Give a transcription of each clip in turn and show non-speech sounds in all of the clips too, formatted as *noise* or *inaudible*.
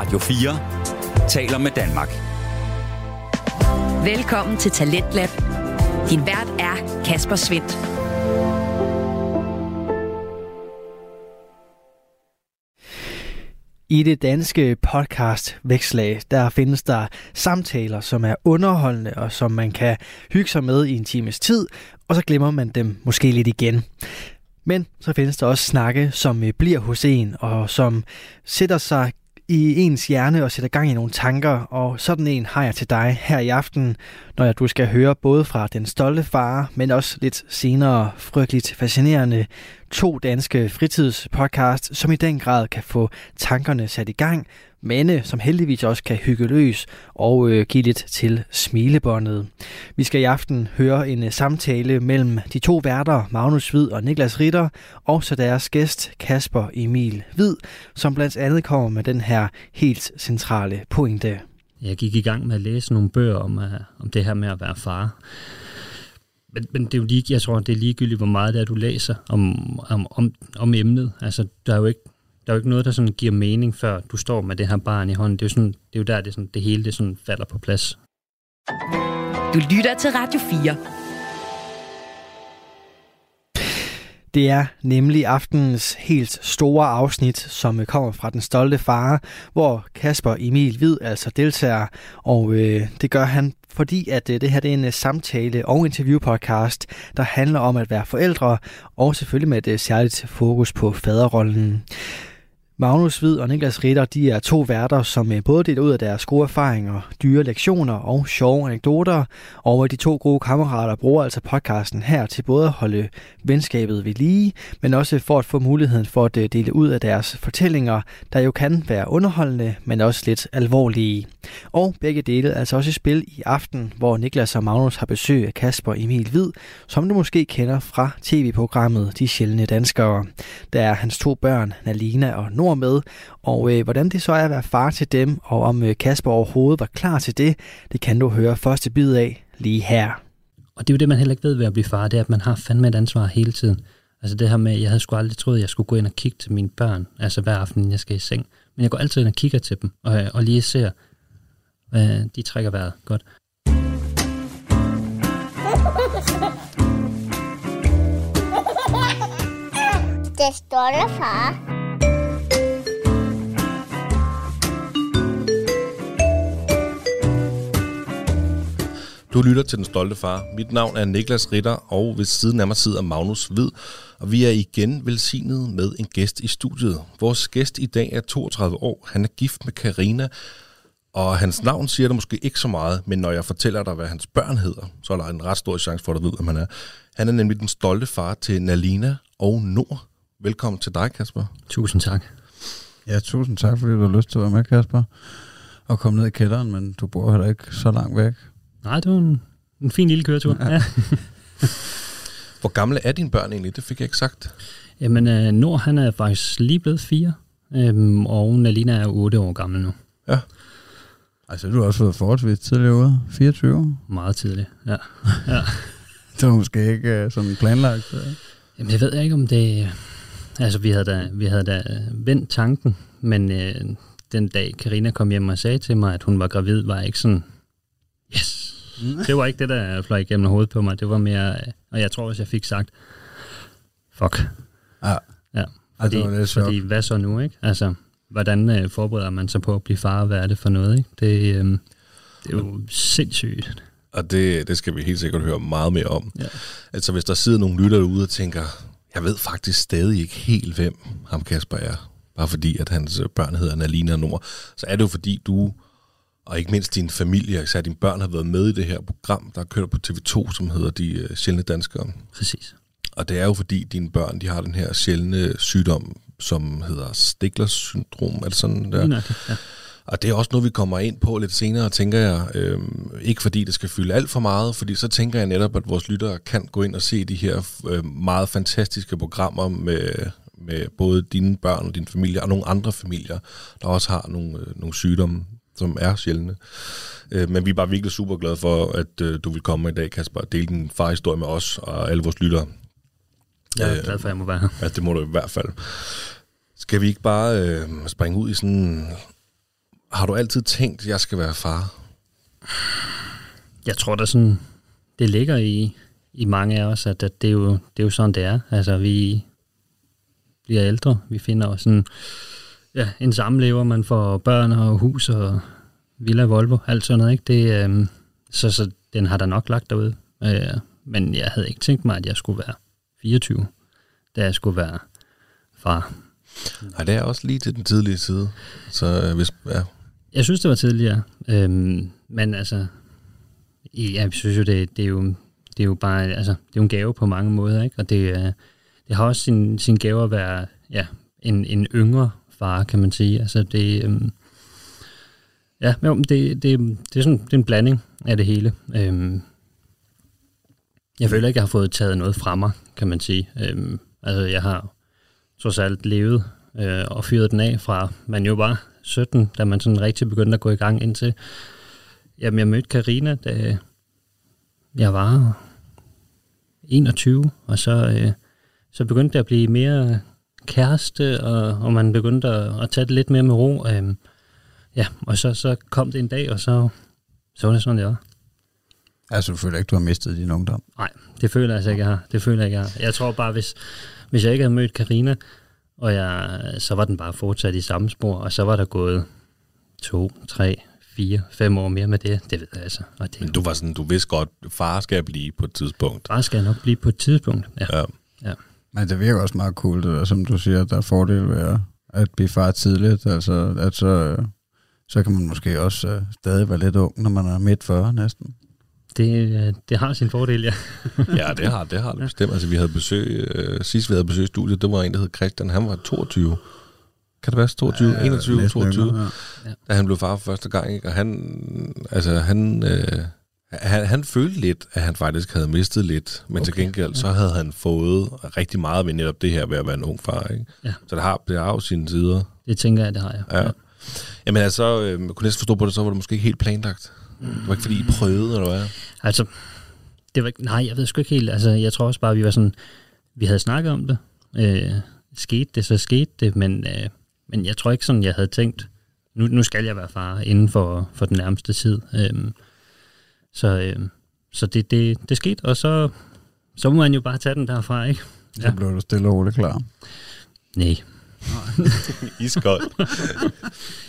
Radio 4 taler med Danmark. Velkommen til Talentlab. Din vært er Kasper Svendt. I det danske podcast Vækslag, der findes der samtaler, som er underholdende og som man kan hygge sig med i en times tid, og så glemmer man dem måske lidt igen. Men så findes der også snakke, som øh, bliver hos en, og som sætter sig i ens hjerne og sætter gang i nogle tanker, og sådan en har jeg til dig her i aften, når du skal høre både fra Den Stolte Far, men også lidt senere frygteligt fascinerende to danske fritidspodcast, som i den grad kan få tankerne sat i gang, men øh, som heldigvis også kan hygge løs og øh, give lidt til smilebåndet. Vi skal i aften høre en øh, samtale mellem de to værter, Magnus Hvid og Niklas Ritter, og så deres gæst Kasper Emil Hvid, som blandt andet kommer med den her helt centrale pointe. Jeg gik i gang med at læse nogle bøger om, uh, om det her med at være far. Men, men det er jo lige, jeg tror, det er ligegyldigt, hvor meget det er, du læser om, om, om, om emnet. Altså, der er jo ikke der er jo ikke noget, der sådan giver mening, før du står med det her barn i hånden. Det er jo, sådan, det er jo der, det, sådan, det hele det sådan falder på plads. Du lytter til Radio 4. Det er nemlig aftenens helt store afsnit, som øh, kommer fra Den Stolte Far, hvor Kasper Emil Hvid altså deltager, og øh, det gør han fordi at øh, det her det er en øh, samtale- og interviewpodcast, der handler om at være forældre, og selvfølgelig med et øh, særligt fokus på faderrollen. Magnus Hvid og Niklas Ritter, de er to værter, som øh, både deler ud af deres gode erfaringer, dyre lektioner og sjove anekdoter. Og de to gode kammerater bruger altså podcasten her til både at holde venskabet ved lige, men også for at få muligheden for at øh, dele ud af deres fortællinger, der jo kan være underholdende, men også lidt alvorlige. Og begge dele er altså også i spil i aften, hvor Niklas og Magnus har besøg af Kasper Emil Hvid, som du måske kender fra tv-programmet De Sjældne Danskere. Der er hans to børn, Nalina og Nord med, og øh, hvordan det så er at være far til dem, og om øh, Kasper overhovedet var klar til det, det kan du høre første bid af lige her. Og det er jo det, man heller ikke ved ved at blive far, det er, at man har fandme et ansvar hele tiden. Altså det her med, jeg havde sgu aldrig troet, at jeg skulle gå ind og kigge til mine børn, altså hver aften, jeg skal i seng. Men jeg går altid ind og kigger til dem, og, og lige ser, hvad de trækker vejret godt. Det stolte far. Du lytter til Den Stolte Far. Mit navn er Niklas Ritter, og ved siden af mig sidder Magnus Hvid. Og vi er igen velsignet med en gæst i studiet. Vores gæst i dag er 32 år. Han er gift med Karina, og hans navn siger der måske ikke så meget, men når jeg fortæller dig, hvad hans børn hedder, så er der en ret stor chance for, at du ved, hvem han er. Han er nemlig den stolte far til Nalina og Nord. Velkommen til dig, Kasper. Tusind tak. Ja, tusind tak, fordi du har lyst til at være med, Kasper. Og komme ned i kælderen, men du bor heller ikke så langt væk. Nej, det var en, en fin lille køretur. Ja. ja. *laughs* Hvor gamle er dine børn egentlig? Det fik jeg ikke sagt. Jamen, uh, Nord han er faktisk lige blevet fire, øhm, og Nalina er 8 år gammel nu. Ja. Altså, du har også været forholdsvis tidligere ude. 24? Meget tidligt, ja. *laughs* ja. det var måske ikke uh, sådan planlagt. Uh. Jamen, jeg ved ikke, om det... Altså, vi havde da, vi havde da vendt tanken, men øh, den dag Karina kom hjem og sagde til mig, at hun var gravid, var jeg ikke sådan, yes, *laughs* det var ikke det, der fløj igennem hovedet på mig. Det var mere, og jeg tror også, jeg fik sagt, fuck. Ja. Ja, fordi, ja, det det fordi hvad så nu, ikke? Altså, hvordan øh, forbereder man sig på at blive far, hvad er det for noget, ikke? Det, øh, det er jo sindssygt. Og det, det skal vi helt sikkert høre meget mere om. Ja. Altså, hvis der sidder nogle lytter derude og tænker, jeg ved faktisk stadig ikke helt, hvem ham Kasper er, bare fordi, at hans børn hedder Nalina Nord, så er det jo fordi, du og ikke mindst din familie, især dine børn, har været med i det her program, der kører på TV2, som hedder De uh, Sjældne Danskere. Præcis. Og det er jo fordi, dine børn de har den her sjældne sygdom, som hedder Stiglers syndrom. Er det sådan der? Ja. Og det er også noget, vi kommer ind på lidt senere, tænker jeg. Øhm, ikke fordi det skal fylde alt for meget, fordi så tænker jeg netop, at vores lyttere kan gå ind og se de her øh, meget fantastiske programmer med, med både dine børn og din familie, og nogle andre familier, der også har nogle, øh, nogle sygdomme, som er sjældne. Øh, men vi er bare virkelig super glade for, at øh, du vil komme i dag, Kasper, og dele din farhistorie med os og alle vores lyttere. Jeg er øh, glad for, at jeg må være her. Ja, det må du i hvert fald. Skal vi ikke bare øh, springe ud i sådan Har du altid tænkt, at jeg skal være far? Jeg tror da sådan, det ligger i, i mange af os, at, at det, er jo, det er jo sådan, det er. Altså, vi bliver ældre, vi finder sådan, ja, en samlever, man får børn og hus og villa Volvo, alt sådan noget, ikke? Det, øhm, så, så den har der nok lagt derude. Øh, men jeg havde ikke tænkt mig, at jeg skulle være 24, da jeg skulle være far. Nej, det er også lige til den tidlige side. Så øh, hvis, ja. Jeg synes, det var tidligere. Øhm, men altså, jeg synes jo, det, det, er jo, det er jo bare, altså, det er jo en gave på mange måder, ikke? Og det, øh, det har også sin, sin gave at være, ja, en, en yngre fare, kan man sige. Altså, det, øhm, ja, jo, men det, det, det, er sådan, det er en blanding af det hele. Øhm, jeg føler ikke, jeg har fået taget noget fra mig, kan man sige. Øhm, altså, jeg har trods alt levet øh, og fyret den af fra, man jo var 17, da man sådan rigtig begyndte at gå i gang indtil, jamen jeg mødte Karina da jeg var 21, og så, øh, så begyndte det at blive mere kæreste, og, og man begyndte at, at tage det lidt mere med ro. Øh, ja, og så, så kom det en dag, og så, så var det sådan, det var. Altså, du føler ikke, du har mistet din ungdom? Nej, det føler jeg altså ikke, jeg har. Det føler jeg ikke, jeg har. Jeg tror bare, hvis, hvis jeg ikke havde mødt Karina, og jeg, så var den bare fortsat i samme spor, og så var der gået to, tre, fire, fem år mere med det. Det ved jeg altså. Og Men det du var sådan, du vidste godt, far skal jeg blive på et tidspunkt. bare skal jeg nok blive på et tidspunkt. Ja. Ja. ja. Men det virker også meget cool, det der, som du siger, der er fordel ved at, blive far tidligt. Altså, at så, så kan man måske også øh, stadig være lidt ung, når man er midt 40 næsten. Det, øh, det har sin fordel, ja. *laughs* ja, det har det har det bestemt. Altså, vi havde besøg, øh, sidst vi havde besøg i studiet, det var en, der hed Christian. Han var 22. Kan det være 22, Ja, 21, næsten 22? yngre, ja. da han blev far for første gang, ikke? og han, altså, han, øh, han, han følte lidt, at han faktisk havde mistet lidt, men okay. til gengæld, så havde han fået rigtig meget ved netop det her ved at være en ung far. Ikke? Ja. Så det har, det har jo sine sider. Det tænker jeg, det har jeg. Ja. Jamen altså, øh, jeg kunne næsten forstå på det, så var det måske ikke helt planlagt. Det var ikke fordi, I prøvede, eller hvad? Altså, det var ikke, nej, jeg ved sgu ikke helt. Altså, jeg tror også bare, vi var sådan, vi havde snakket om det. Øh, skete det, så skete det, men, øh, men jeg tror ikke sådan, jeg havde tænkt, nu, nu skal jeg være far inden for, for den nærmeste tid. Øh, så øh, så det, det, det skete, og så, så må man jo bare tage den derfra, ikke? Så ja. blev du stille og roligt klar. Nej. *laughs* Iskold.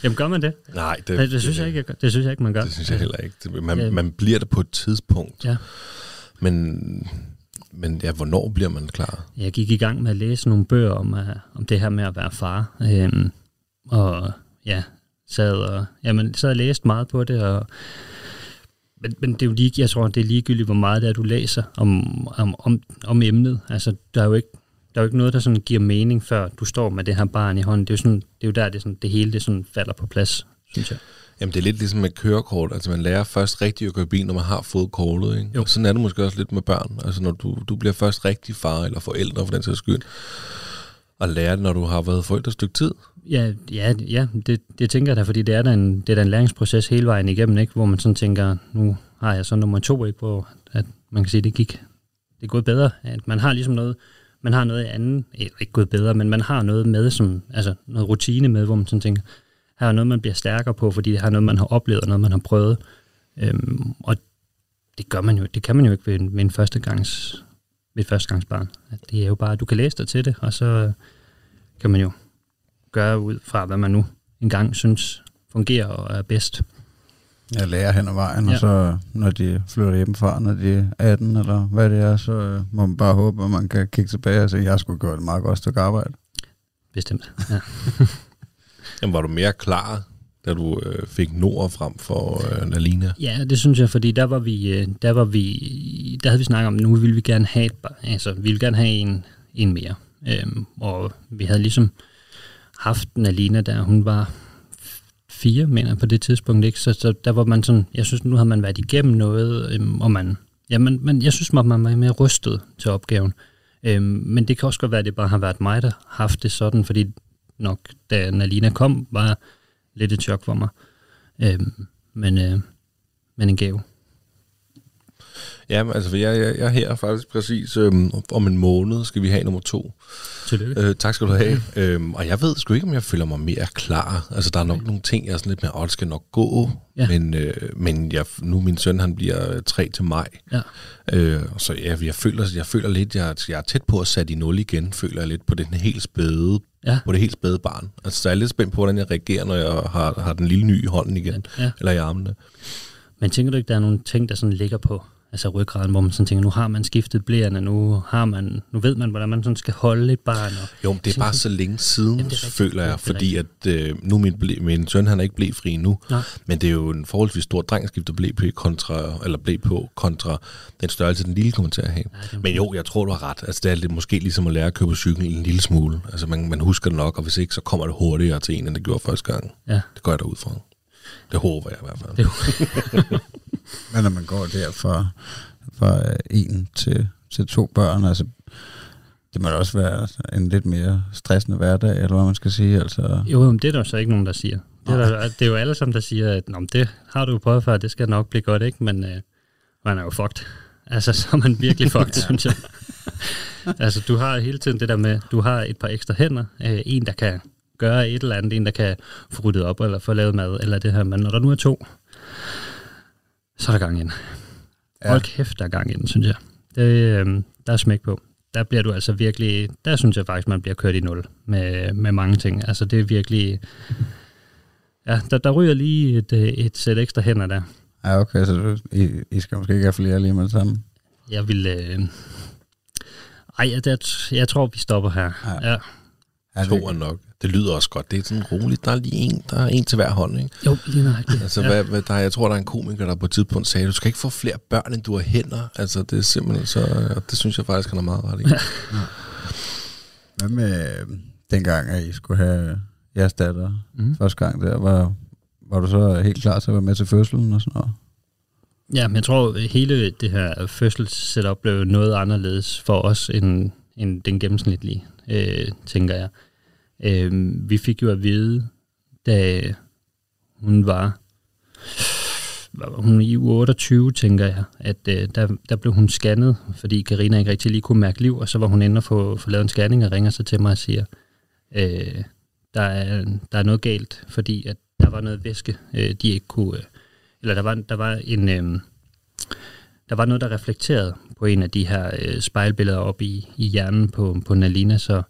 Jamen gør man det? Nej, det, Det, det, synes jeg ikke, det synes jeg ikke, man gør. Det synes jeg heller ikke. Det, man, Ja. man bliver det på et tidspunkt. Ja. Men, men ja, hvornår bliver man klar? Jeg gik i gang med at læse nogle bøger om, uh, om det her med at være far. Øhm, og ja, sad og, jamen, sad og læste meget på det. Og, men, men det er jo lige, jeg tror, det er ligegyldigt, hvor meget det er, du læser om, om, om, om emnet. Altså, der er jo ikke, der er jo ikke noget, der sådan giver mening, før du står med det her barn i hånden. Det er jo, sådan, det, er jo der, det, sådan, det hele det sådan falder på plads, synes jeg. Jamen, det er lidt ligesom med kørekort. Altså, man lærer først rigtig at køre bil, når man har fået kortet, ikke? Jo. Og sådan er det måske også lidt med børn. Altså, når du, du bliver først rigtig far eller forældre, for den sags skyld, og lærer det, når du har været forældre et stykke tid. Ja, ja, ja det, det tænker jeg da, fordi det er da en, det er da en læringsproces hele vejen igennem, ikke? hvor man sådan tænker, nu har jeg så nummer to, ikke? hvor at man kan sige, det gik det er gået bedre. At man har ligesom noget, man har noget andet, eller ikke gået bedre, men man har noget med, som, altså noget rutine med, hvor man sådan tænker, her er noget, man bliver stærkere på, fordi det har noget, man har oplevet, og noget, man har prøvet. Øhm, og det gør man jo, det kan man jo ikke ved, en- ved en førstegangs, ved et førstegangsbarn. At Det er jo bare, at du kan læse dig til det, og så kan man jo gøre ud fra, hvad man nu engang synes fungerer og er bedst. Jeg lærer hen ad vejen, ja. Og så når de flytter hjemmefra, når de er 18 eller hvad det er, så øh, må man bare håbe, at man kan kigge tilbage og sige, jeg skulle gøre et meget godt stykke arbejde. Bestemt. Ja. *laughs* Jamen, var du mere klar, da du øh, fik Nord frem for øh, Nalina? ja, det synes jeg, fordi der var vi, øh, der var vi, der havde vi snakket om, nu ville vi gerne have, altså vi ville gerne have en, en mere. Øhm, og vi havde ligesom haft Nalina der, hun var fire, mener på det tidspunkt, ikke? Så, så der var man sådan, jeg synes, nu har man været igennem noget, øhm, og man, ja, man, man, jeg synes, man man var mere rystet til opgaven. Øhm, men det kan også godt være, at det bare har været mig, der har haft det sådan, fordi nok, da Nalina kom, var lidt et chok for mig. Øhm, men, øh, men en gave. Ja, altså, jeg, jeg, jeg er her faktisk præcis øhm, om en måned, skal vi have nummer to. Tillykke. Øh, tak skal du have. øhm, og jeg ved sgu ikke, om jeg føler mig mere klar. Altså, der er nok nogle ting, jeg er sådan lidt mere, åh, det skal nok gå. Ja. Men, øh, men jeg, nu min søn, han bliver 3 til maj. Ja. Øh, så jeg, jeg, føler, jeg føler lidt, jeg, jeg er tæt på at sætte i 0 igen, føler jeg lidt på den helt spæde, Ja. på det helt spæde barn. Altså, så er jeg lidt spændt på, hvordan jeg reagerer, når jeg har, har den lille nye i hånden igen, Ja. eller i armene. Men tænker du ikke, der er nogle ting, der sådan ligger på altså ryggraden, hvor man sådan tænker, nu har man skiftet blæerne, nu har man, nu ved man, hvordan man sådan skal holde et barn. Og, Jo, det er bare så længe siden, Jamen, rigtigt. føler jeg, fordi at øh, nu min, ble, min søn, han er ikke blæfri nu, Nej. men det er jo en forholdsvis stor dreng, der skifter blæ på, kontra, eller blæ på, kontra den størrelse, den lille kommer til at have. Er- Men jo, jeg tror, du har ret. Altså, det er lidt, måske ligesom at lære at købe cykel en lille smule. Altså, man, man husker det nok, og hvis ikke, så kommer det hurtigere til en, end det gjorde første gang. Ja. Det går jeg derud fra. Det håber jeg i hvert fald. Det- *laughs* *laughs* Men når man går der fra, fra øh, en til, til to børn, altså det må da også være en lidt mere stressende hverdag, eller hvad man skal sige. Altså, Jo, men det er der så ikke nogen, der siger. Det er, der, det er jo alle sammen, der siger, at Nå, det har du jo prøvet før, det skal nok blive godt, ikke? Men øh, man er jo fucked. Altså, *laughs* så er man virkelig fucked, synes jeg. altså, du har hele tiden det der med, du har et par ekstra hænder, øh, en, der kan gøre et eller andet, en, der kan få ryddet op, eller få lavet mad, eller det her, men når der nu er to, så er der gang ind. Ja. Hold kæft, der er gang ind, synes jeg. Det, øh, der er smæk på. Der bliver du altså virkelig, der synes jeg faktisk, man bliver kørt i nul med, med mange ting. Altså det er virkelig, ja, der, der ryger lige et, øh, et sæt ekstra hænder der. ja, okay, så du, I, I skal måske ikke have flere lige med det samme. Jeg vil, øh, ej, jeg, jeg, jeg tror, vi stopper her. Ja. Ja. Ja, To er nok. Det lyder også godt. Det er sådan roligt. Der er lige en, der er en til hver hånd, ikke? Jo, lige nøjagtigt. *laughs* Altså, ja. ja. hvad, hvad, der, er- jeg tror, der er en komiker, der på et tidspunkt sagde, du skal ikke få flere børn, end du har hænder. Altså, det er simpelthen så... Og det synes jeg faktisk, han er meget ret i. *laughs* Hvad med øh, dengang, at I skulle have jeres datter Mm. første gang der, var, var du så helt klar til at være med til fødslen og sådan noget? Ja, men jeg tror, at hele det her fødselssetup blev noget anderledes for os end, end den gennemsnitlige, øh, tænker jeg. Øh, vi fik jo at vide, da hun var, var hun i uge 28, tænker jeg, at øh, der, der blev hun scannet, fordi Karina ikke rigtig lige kunne mærke liv, og så var hun inde og få, få lavet en scanning og ringer så til mig og siger, øh, der, er, der er noget galt, fordi at der var noget væske, øh, de ikke kunne... Øh, eller der var, der var en... Øh, der var noget, der reflekterede på en af de her øh, spejlbilleder op i, i hjernen på, på Nalina, så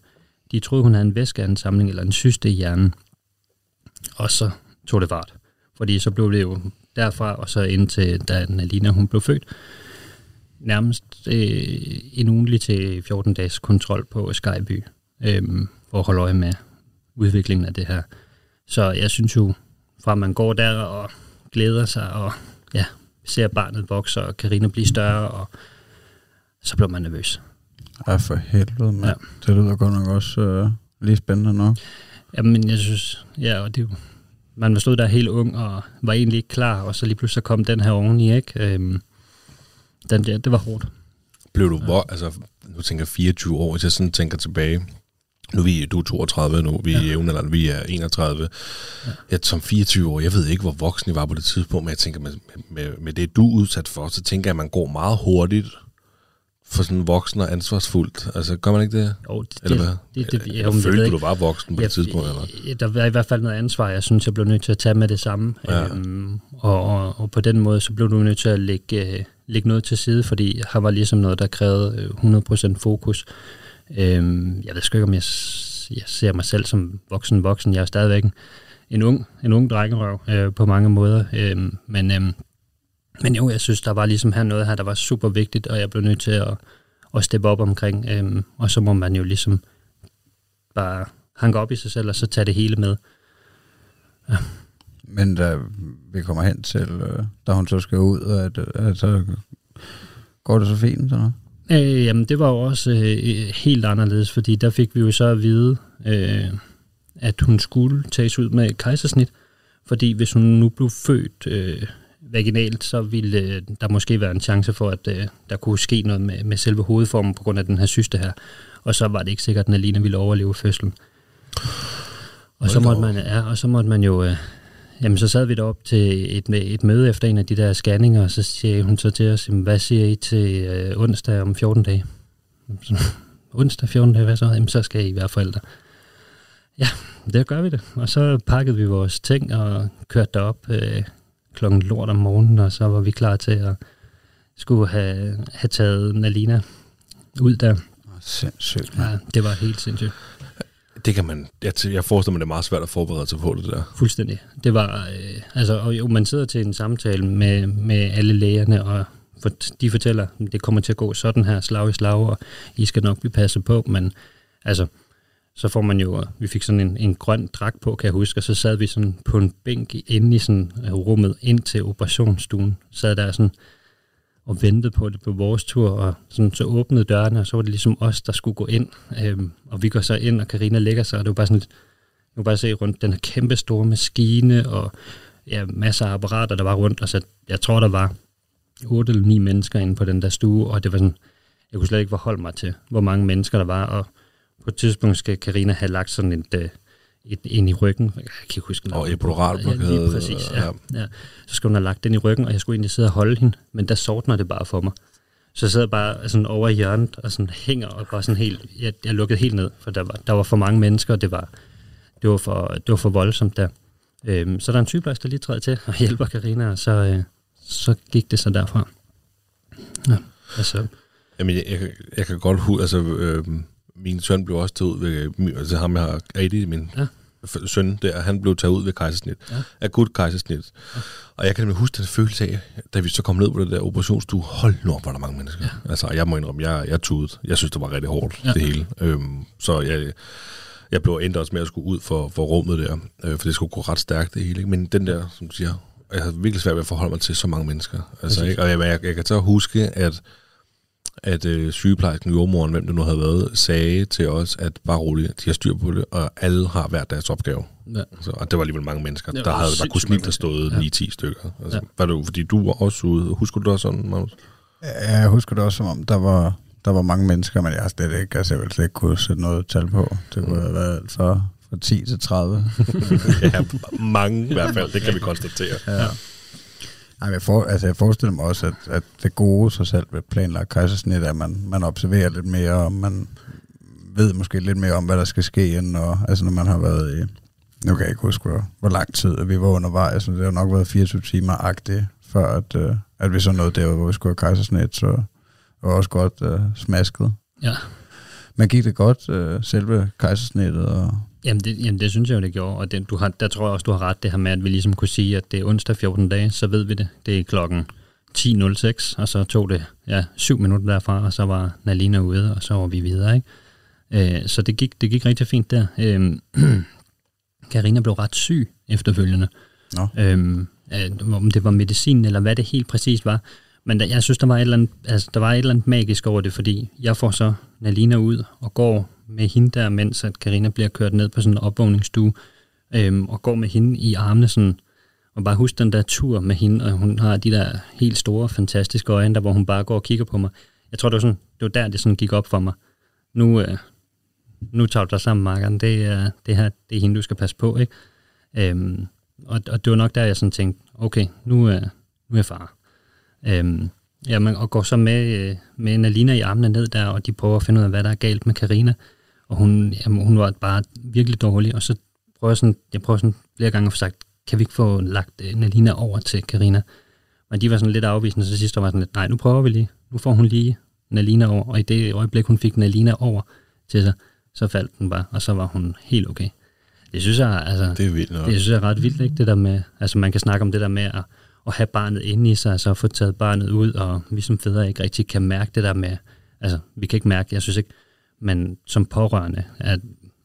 de troede, hun havde en væskeansamling eller en syste i hjernen. Og så tog det fart. Fordi så blev det jo derfra, og så indtil da Nalina hun blev født, nærmest øh, en ugenlig til 14 dages kontrol på Skyby, øh, for at holde øje med udviklingen af det her. Så jeg synes jo, fra man går der og glæder sig, og ja, ser barnet vokse, og Karina blive større, og så bliver man nervøs. Ja, for helvede, mand. Ja. Ja. Det lyder godt nok også øh, lige spændende nu. Jamen, jeg synes, ja, og det man var stod der helt ung, og var egentlig ikke klar, og så lige pludselig så kom den her oveni, ikke? Øhm, den, ja, det var hårdt. Blev du, hvor, altså, nu tænker jeg 24 år, hvis jeg sådan tænker tilbage. Nu er vi, du er 32 nu, vi er ja. eller vi er 31. Ja. Jeg, som 24 år, jeg ved ikke, hvor voksen I var på det tidspunkt, men jeg tænker, med, med, med det du er udsat for, så tænker jeg, at man går meget hurtigt for sådan voksen og ansvarsfuldt. Altså, gør man ikke det? Jo, det, Eller hvad? Det, det, det, jeg ved følte du, var voksen på det tidspunkt? Eller? Ja, Der var i hvert fald noget ansvar, jeg synes, jeg blev nødt til at tage med det samme. Ja. Øhm, og, og, og på den måde, så blev du nødt til at lægge, øh, lægge noget til side, fordi her var ligesom noget, der krævede øh, 100% fokus. Øhm, jeg ved sgu ikke, om jeg, jeg ser mig selv som voksen voksen. Jeg er stadigvæk en, en ung, en ung drengerøv øh, på mange måder. Øhm, men, øhm, men jo, jeg synes, der var ligesom her noget her, der var super vigtigt, og jeg blev nødt til at, at steppe op omkring. Øhm, og så må man jo ligesom bare hanke op i sig selv, og så tage det hele med. Men da vi kommer hen til, øh, da hun så skal ud, at, øh, at så går det så fint, så noget? Øh, jamen, det var jo også øh, helt anderledes, fordi der fik vi jo så at vide, øh, at hun skulle tages ud med kejsersnit, fordi hvis hun nu blev født øh, vaginalt, så ville øh, der måske være en chance for, at øh, der kunne ske noget med, med selve hovedformen på grund af den her syste her. Og så var det ikke sikkert, at Nalina ville overleve fødslen. Og så, Hold måtte man, ja, og så måtte man jo øh, jamen, så sad vi derop til et, et møde efter en af de der scanninger, og så siger hun så til os, hvad siger I til øh, onsdag om 14 dage? Så, *laughs* onsdag 14 dage, hvad så? Jamen, så skal I være forældre. Ja, der gør vi det. Og så pakkede vi vores ting og kørte derop øh, klokken lort om morgenen, og så var vi klar til at skulle have, have taget Nalina ud der. Sindssygt. Ja, det var helt sindssygt. Det kan man, jeg, jeg forestiller mig, det er meget svært at forberede sig på det der. Fuldstændig. Det var, øh, altså, og jo, man sidder til en samtale med, med alle lægerne, og for, de fortæller, at det kommer til at gå sådan her, slag i slag, og I skal nok blive passet på, men altså, så får man jo, vi fik sådan en, en grøn dragt på, kan jeg huske, og så sad vi sådan på en bænk inde i sådan øh, rummet ind til operationsstuen, sad der sådan og ventede på det på vores tur, og sådan, så åbnede dørene, og så var det ligesom os, der skulle gå ind, øhm, og vi går så ind, og Karina lægger sig, og det var bare sådan lidt, kan bare se rundt den her kæmpe store maskine, og ja, masser af apparater, der var rundt, og så jeg tror, der var otte eller ni mennesker inde på den der stue, og det var sådan, jeg kunne slet ikke forholde mig til, hvor mange mennesker der var, og på et tidspunkt skal Karina have lagt sådan et, øh, et, ind i ryggen. Jeg kan ikke huske Og epiduralblokade, Ja, lige præcis, ja, ja. Så skulle hun have lagt den i ryggen, og jeg skulle egentlig sidde og holde hende, men der sortner det bare for mig. Så jeg sad bare sådan over i hjørnet og sådan hænger og bare sådan helt, jeg, jeg lukkede helt ned, for der var, der var for mange mennesker, og det var, det var, for, det var for voldsomt der. Øhm, så der er en sygeplejerske, der lige træder til og hjælper Karina, og så, øh, så gik det så derfra. Ja, altså, Jamen, jeg, jeg, kan- jeg kan godt huske, altså, øh, min søn blev også taget ud ved, min- altså ham jeg har, Adi, min Ja. søn der, han blev taget ud ved kejsersnit. Ja. Akut kejsersnit. Ja. Og jeg kan nemlig huske den følelse af, da vi så kom ned på det der operationsstue, hold nu op, hvor der mange mennesker. Ja. Altså, jeg må indrømme, jeg, jeg tudede. Jeg synes, det var rigtig hårdt, Ja. det hele. Øhm, så jeg, jeg blev endt også med at skulle ud for, for rummet der, øh, for det skulle gå ret stærkt det hele. Ikke? Men den der, som du siger, jeg har virkelig svært ved at forholde mig til så mange mennesker. Altså, ikke? Og jeg, jeg, jeg kan så huske, at at øh, sygeplejersken, jordmoren, hvem det nu havde været, sagde til os, at bare roligt, de har styr på det, og alle har hver deres opgave. ja. Altså, og det var alligevel mange mennesker. Der havde bare sindssygt kunne snilt have mennesker. stået 9-10 stykker. Altså, Ja. ja. var det jo, fordi du var også ude. Husker du det også sådan, Magnus? Ja, Jeg husker det også, som om der var, der var mange mennesker, men jeg har slet ikke, altså jeg ville slet ikke kunne sætte noget tal på. Det kunne have været alt fra, fra 10 til 30. *laughs* ja, mange i hvert fald, det kan vi konstatere. Ja. Ej, men jeg, for, altså jeg forestiller mig også, at, at det gode sig selv ved planlagt kejsersnit er, at man, man observerer lidt mere, og man ved måske lidt mere om, hvad der skal ske, end når, altså når man har været i... Nu kan jeg ikke huske, hvor, hvor lang tid vi var undervejs, så det har nok været 24 timer-agtigt, før at, øh, at vi så nåede der, hvor vi skulle have kejsersnit, så var også godt øh, smasket. ja. Men gik det godt, øh, selve kejsersnittet? Og, Jamen det, jamen det synes jeg jo, det gjorde, og det, du har, der tror jeg også, du har ret, det her med, at vi ligesom kunne sige, at det er onsdag 14 dage, så ved vi det. Det er klokken 10.06, og så tog det ja, syv minutter derfra, og så var Nalina ude, og så var vi videre. Ikke? Øh, så det gik, det gik rigtig fint der. Øh, *clears throat* Karina blev ret syg efterfølgende. Nå. Øhm, øh, om det var medicin, eller hvad det helt præcis var. Men der, jeg synes, der var, et eller andet, altså, der var et eller andet magisk over det, fordi jeg får så Nalina ud og går med hende der, mens at Karina bliver kørt ned på sådan en opvågningsstue, øhm, og går med hende i armene sådan, og bare husk den der tur med hende, og hun har de der helt store, fantastiske øjne, der hvor hun bare går og kigger på mig. Jeg tror, det var, sådan, det var der, det sådan gik op for mig. Nu, øh, nu tager du dig sammen, Markeren. Det er, det her, det er hende, du skal passe på, ikke? Øhm, og, og det var nok der, jeg sådan tænkte, okay, nu, er, nu er jeg far. Øhm, jamen, og går så med, øh, med Nalina i armene ned der, og de prøver at finde ud af, hvad der er galt med Karina. Og hun, jamen, hun var bare virkelig dårlig, og så prøver jeg sådan, jeg prøver sådan flere gange at få sagt, kan vi ikke få lagt øh, Nalina over til Karina? Og de var sådan lidt afvisende, så sidst var sådan lidt, nej, nu prøver vi lige. Nu får hun lige Nalina over, og i det øjeblik, hun fik Nalina over til sig, så faldt den bare, og så var hun helt okay. Det synes jeg, altså, Det er vildt nok. det synes jeg er ret vildt, ikke? Det der med, altså man kan snakke om det der med at, at have barnet inde i sig, altså at få taget barnet ud, og vi som fædre ikke rigtig kan mærke det der med, altså vi kan ikke mærke, jeg synes ikke, men som pårørende, at,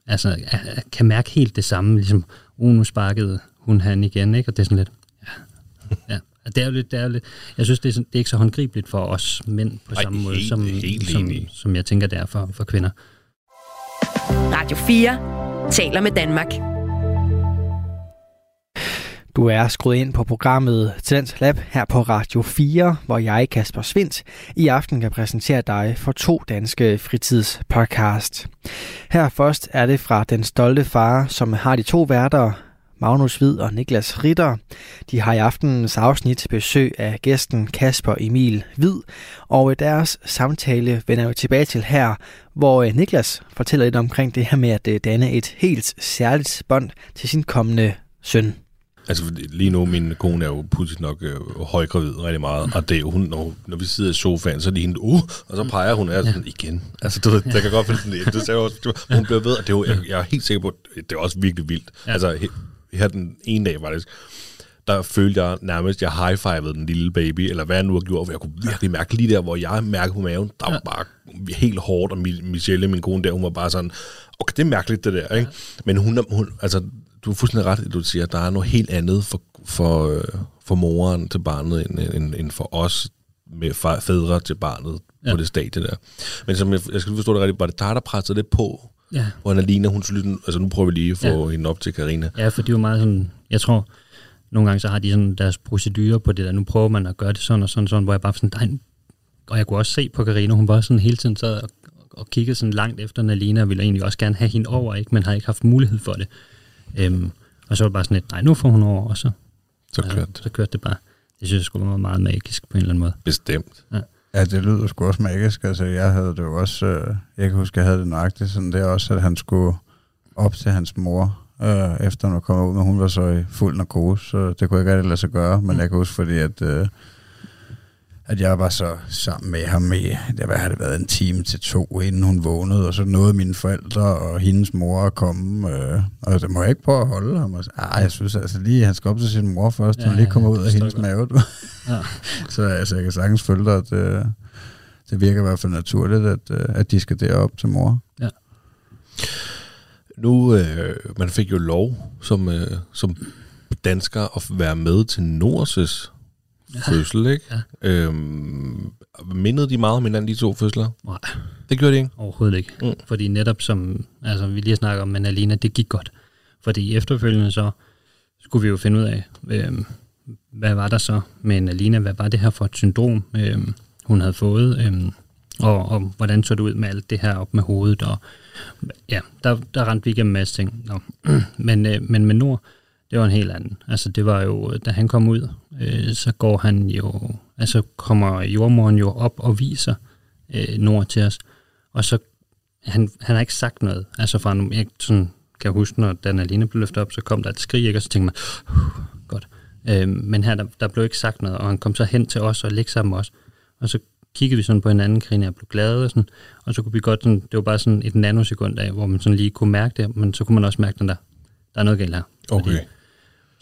altså at, kan mærke helt det samme, ligesom, uh, nu sparkede hun han igen, ikke? Og det er sådan lidt, ja, ja. Det er jo lidt, det er jo lidt, jeg synes, det er, sådan, det er ikke så håndgribeligt for os mænd på Ej, samme måde, helt- som, helt som, enig. som jeg tænker, det er for, for kvinder. Radio 4 taler med Danmark. Du er skruet ind på programmet Talent Lab her på Radio 4, hvor jeg, Kasper Svindt, i aften kan præsentere dig for to danske fritidspodcast. Her først er det fra Den Stolte Far, som har de to værter, Magnus Hvid og Niklas Ritter. De har i aftenens afsnit besøg af gæsten Kasper Emil Hvid, og deres samtale vender jo tilbage til her, hvor øh, Niklas fortæller lidt omkring det her med at øh, danne et helt særligt bånd til sin kommende søn. Altså lige nu, min kone er jo pludselig nok øh, højgravid rigtig meget, og det er jo hun, når, når vi sidder i sofaen, så er det hende, uh, og så peger hun af sådan igen. Altså du ved, der kan godt finde sådan lidt. Du sagde også, hun bliver ved, og det er jo, jeg, jeg er helt sikker på, det er også virkelig vildt. Ja. Altså he- her den ene dag faktisk, der følte jeg nærmest, jeg high-fivede den lille baby, eller hvad jeg nu har gjort, for jeg kunne virkelig mærke lige der, hvor jeg mærkede på maven, der var bare helt hårdt, og Mi- Michelle, min kone der, hun var bare sådan, okay, det er mærkeligt det der, ikke? Men hun, hun altså, du er fuldstændig ret, at du siger, at der er noget helt andet for, for, øh, for moren til barnet, end, end, end for os med fædre til barnet ja. På det stadie der. Men som jeg, jeg skal forstå det rigtigt, var det dig, der pressede lidt på, Ja. hvor Annalina, hun lytte- altså nu prøver vi lige at få ja. hende op til Karina. Ja, for det er jo meget sådan, jeg tror, nogle gange så har de sådan deres procedurer på det der, nu prøver man at gøre det sådan og sådan, sådan hvor jeg bare sådan, nej, og jeg kunne også se på Karina, hun bare sådan hele tiden sad og, og kiggede sådan langt efter Nalina, og ville egentlig også gerne have hende over, ikke, men har ikke haft mulighed for det. Øhm, og så var det bare sådan lidt, nej, nu får hun over, og så, Så kørte det. så kørte det bare. Det synes jeg skulle være meget magisk på en eller anden måde. Bestemt. Ja, det lyder sgu også magisk. Altså, jeg havde det jo også... Øh, jeg kan huske, jeg havde det nøjagtigt sådan der også, at han skulle op til hans mor, øh, efter hun var kommet ud, men hun var så i fuld narkose, så det kunne jeg ikke rigtig lade sig gøre. Men jeg kan huske, fordi at, øh, at jeg var så sammen med ham i, det hvad har det været, en time til to, inden hun vågnede, og så nåede mine forældre og hendes mor at komme, øh, og det må jeg ikke prøve at holde ham. Og så, ah, jeg synes altså lige, han skal op til sin mor først, ja, Ja, hun lige kommer ja, ud af hendes godt. mave. du. Ja. *laughs* Så altså, jeg kan sagtens følge dig, at øh, det virker i hvert fald naturligt, at, øh, at de skal derop til mor. Nu, øh, man fik jo lov som, øh, som dansker at være med til Norses ja. fødsel, ikke? Ja. Øhm, mindede de meget om hinanden, de to fødsler? Nej. Det gjorde de ikke. Overhovedet ikke. Mm. Fordi netop som altså, vi lige snakker om med Alina, det gik godt. Fordi efterfølgende så skulle vi jo finde ud af, øh, hvad var der så med Alina, hvad var det her for et syndrom, øh, hun havde fået, øh, og, og hvordan så det ud med alt det her op med hovedet, og ja, der, der rendte vi igennem en masse ting. Nå. *clears throat* men, øh, men med Nord, det var en helt anden. Altså det var jo, da han kom ud, øh, så går han jo, altså kommer jordmoren jo op og viser øh, Nord til os, og så, han, han har ikke sagt noget, altså fra jeg sådan, kan jeg huske, når den alene blev løftet op, så kom der et skrig, ikke? og så tænkte man, godt. Øh, men her, der, der blev ikke sagt noget, og han kom så hen til os og lægge sammen med os, og så kiggede vi sådan på hinanden, Karina og blev glade, og, sådan, og så kunne vi godt, sådan, det var bare sådan et nanosekund af, hvor man sådan lige kunne mærke det, men så kunne man også mærke den der, der er noget galt her. Okay.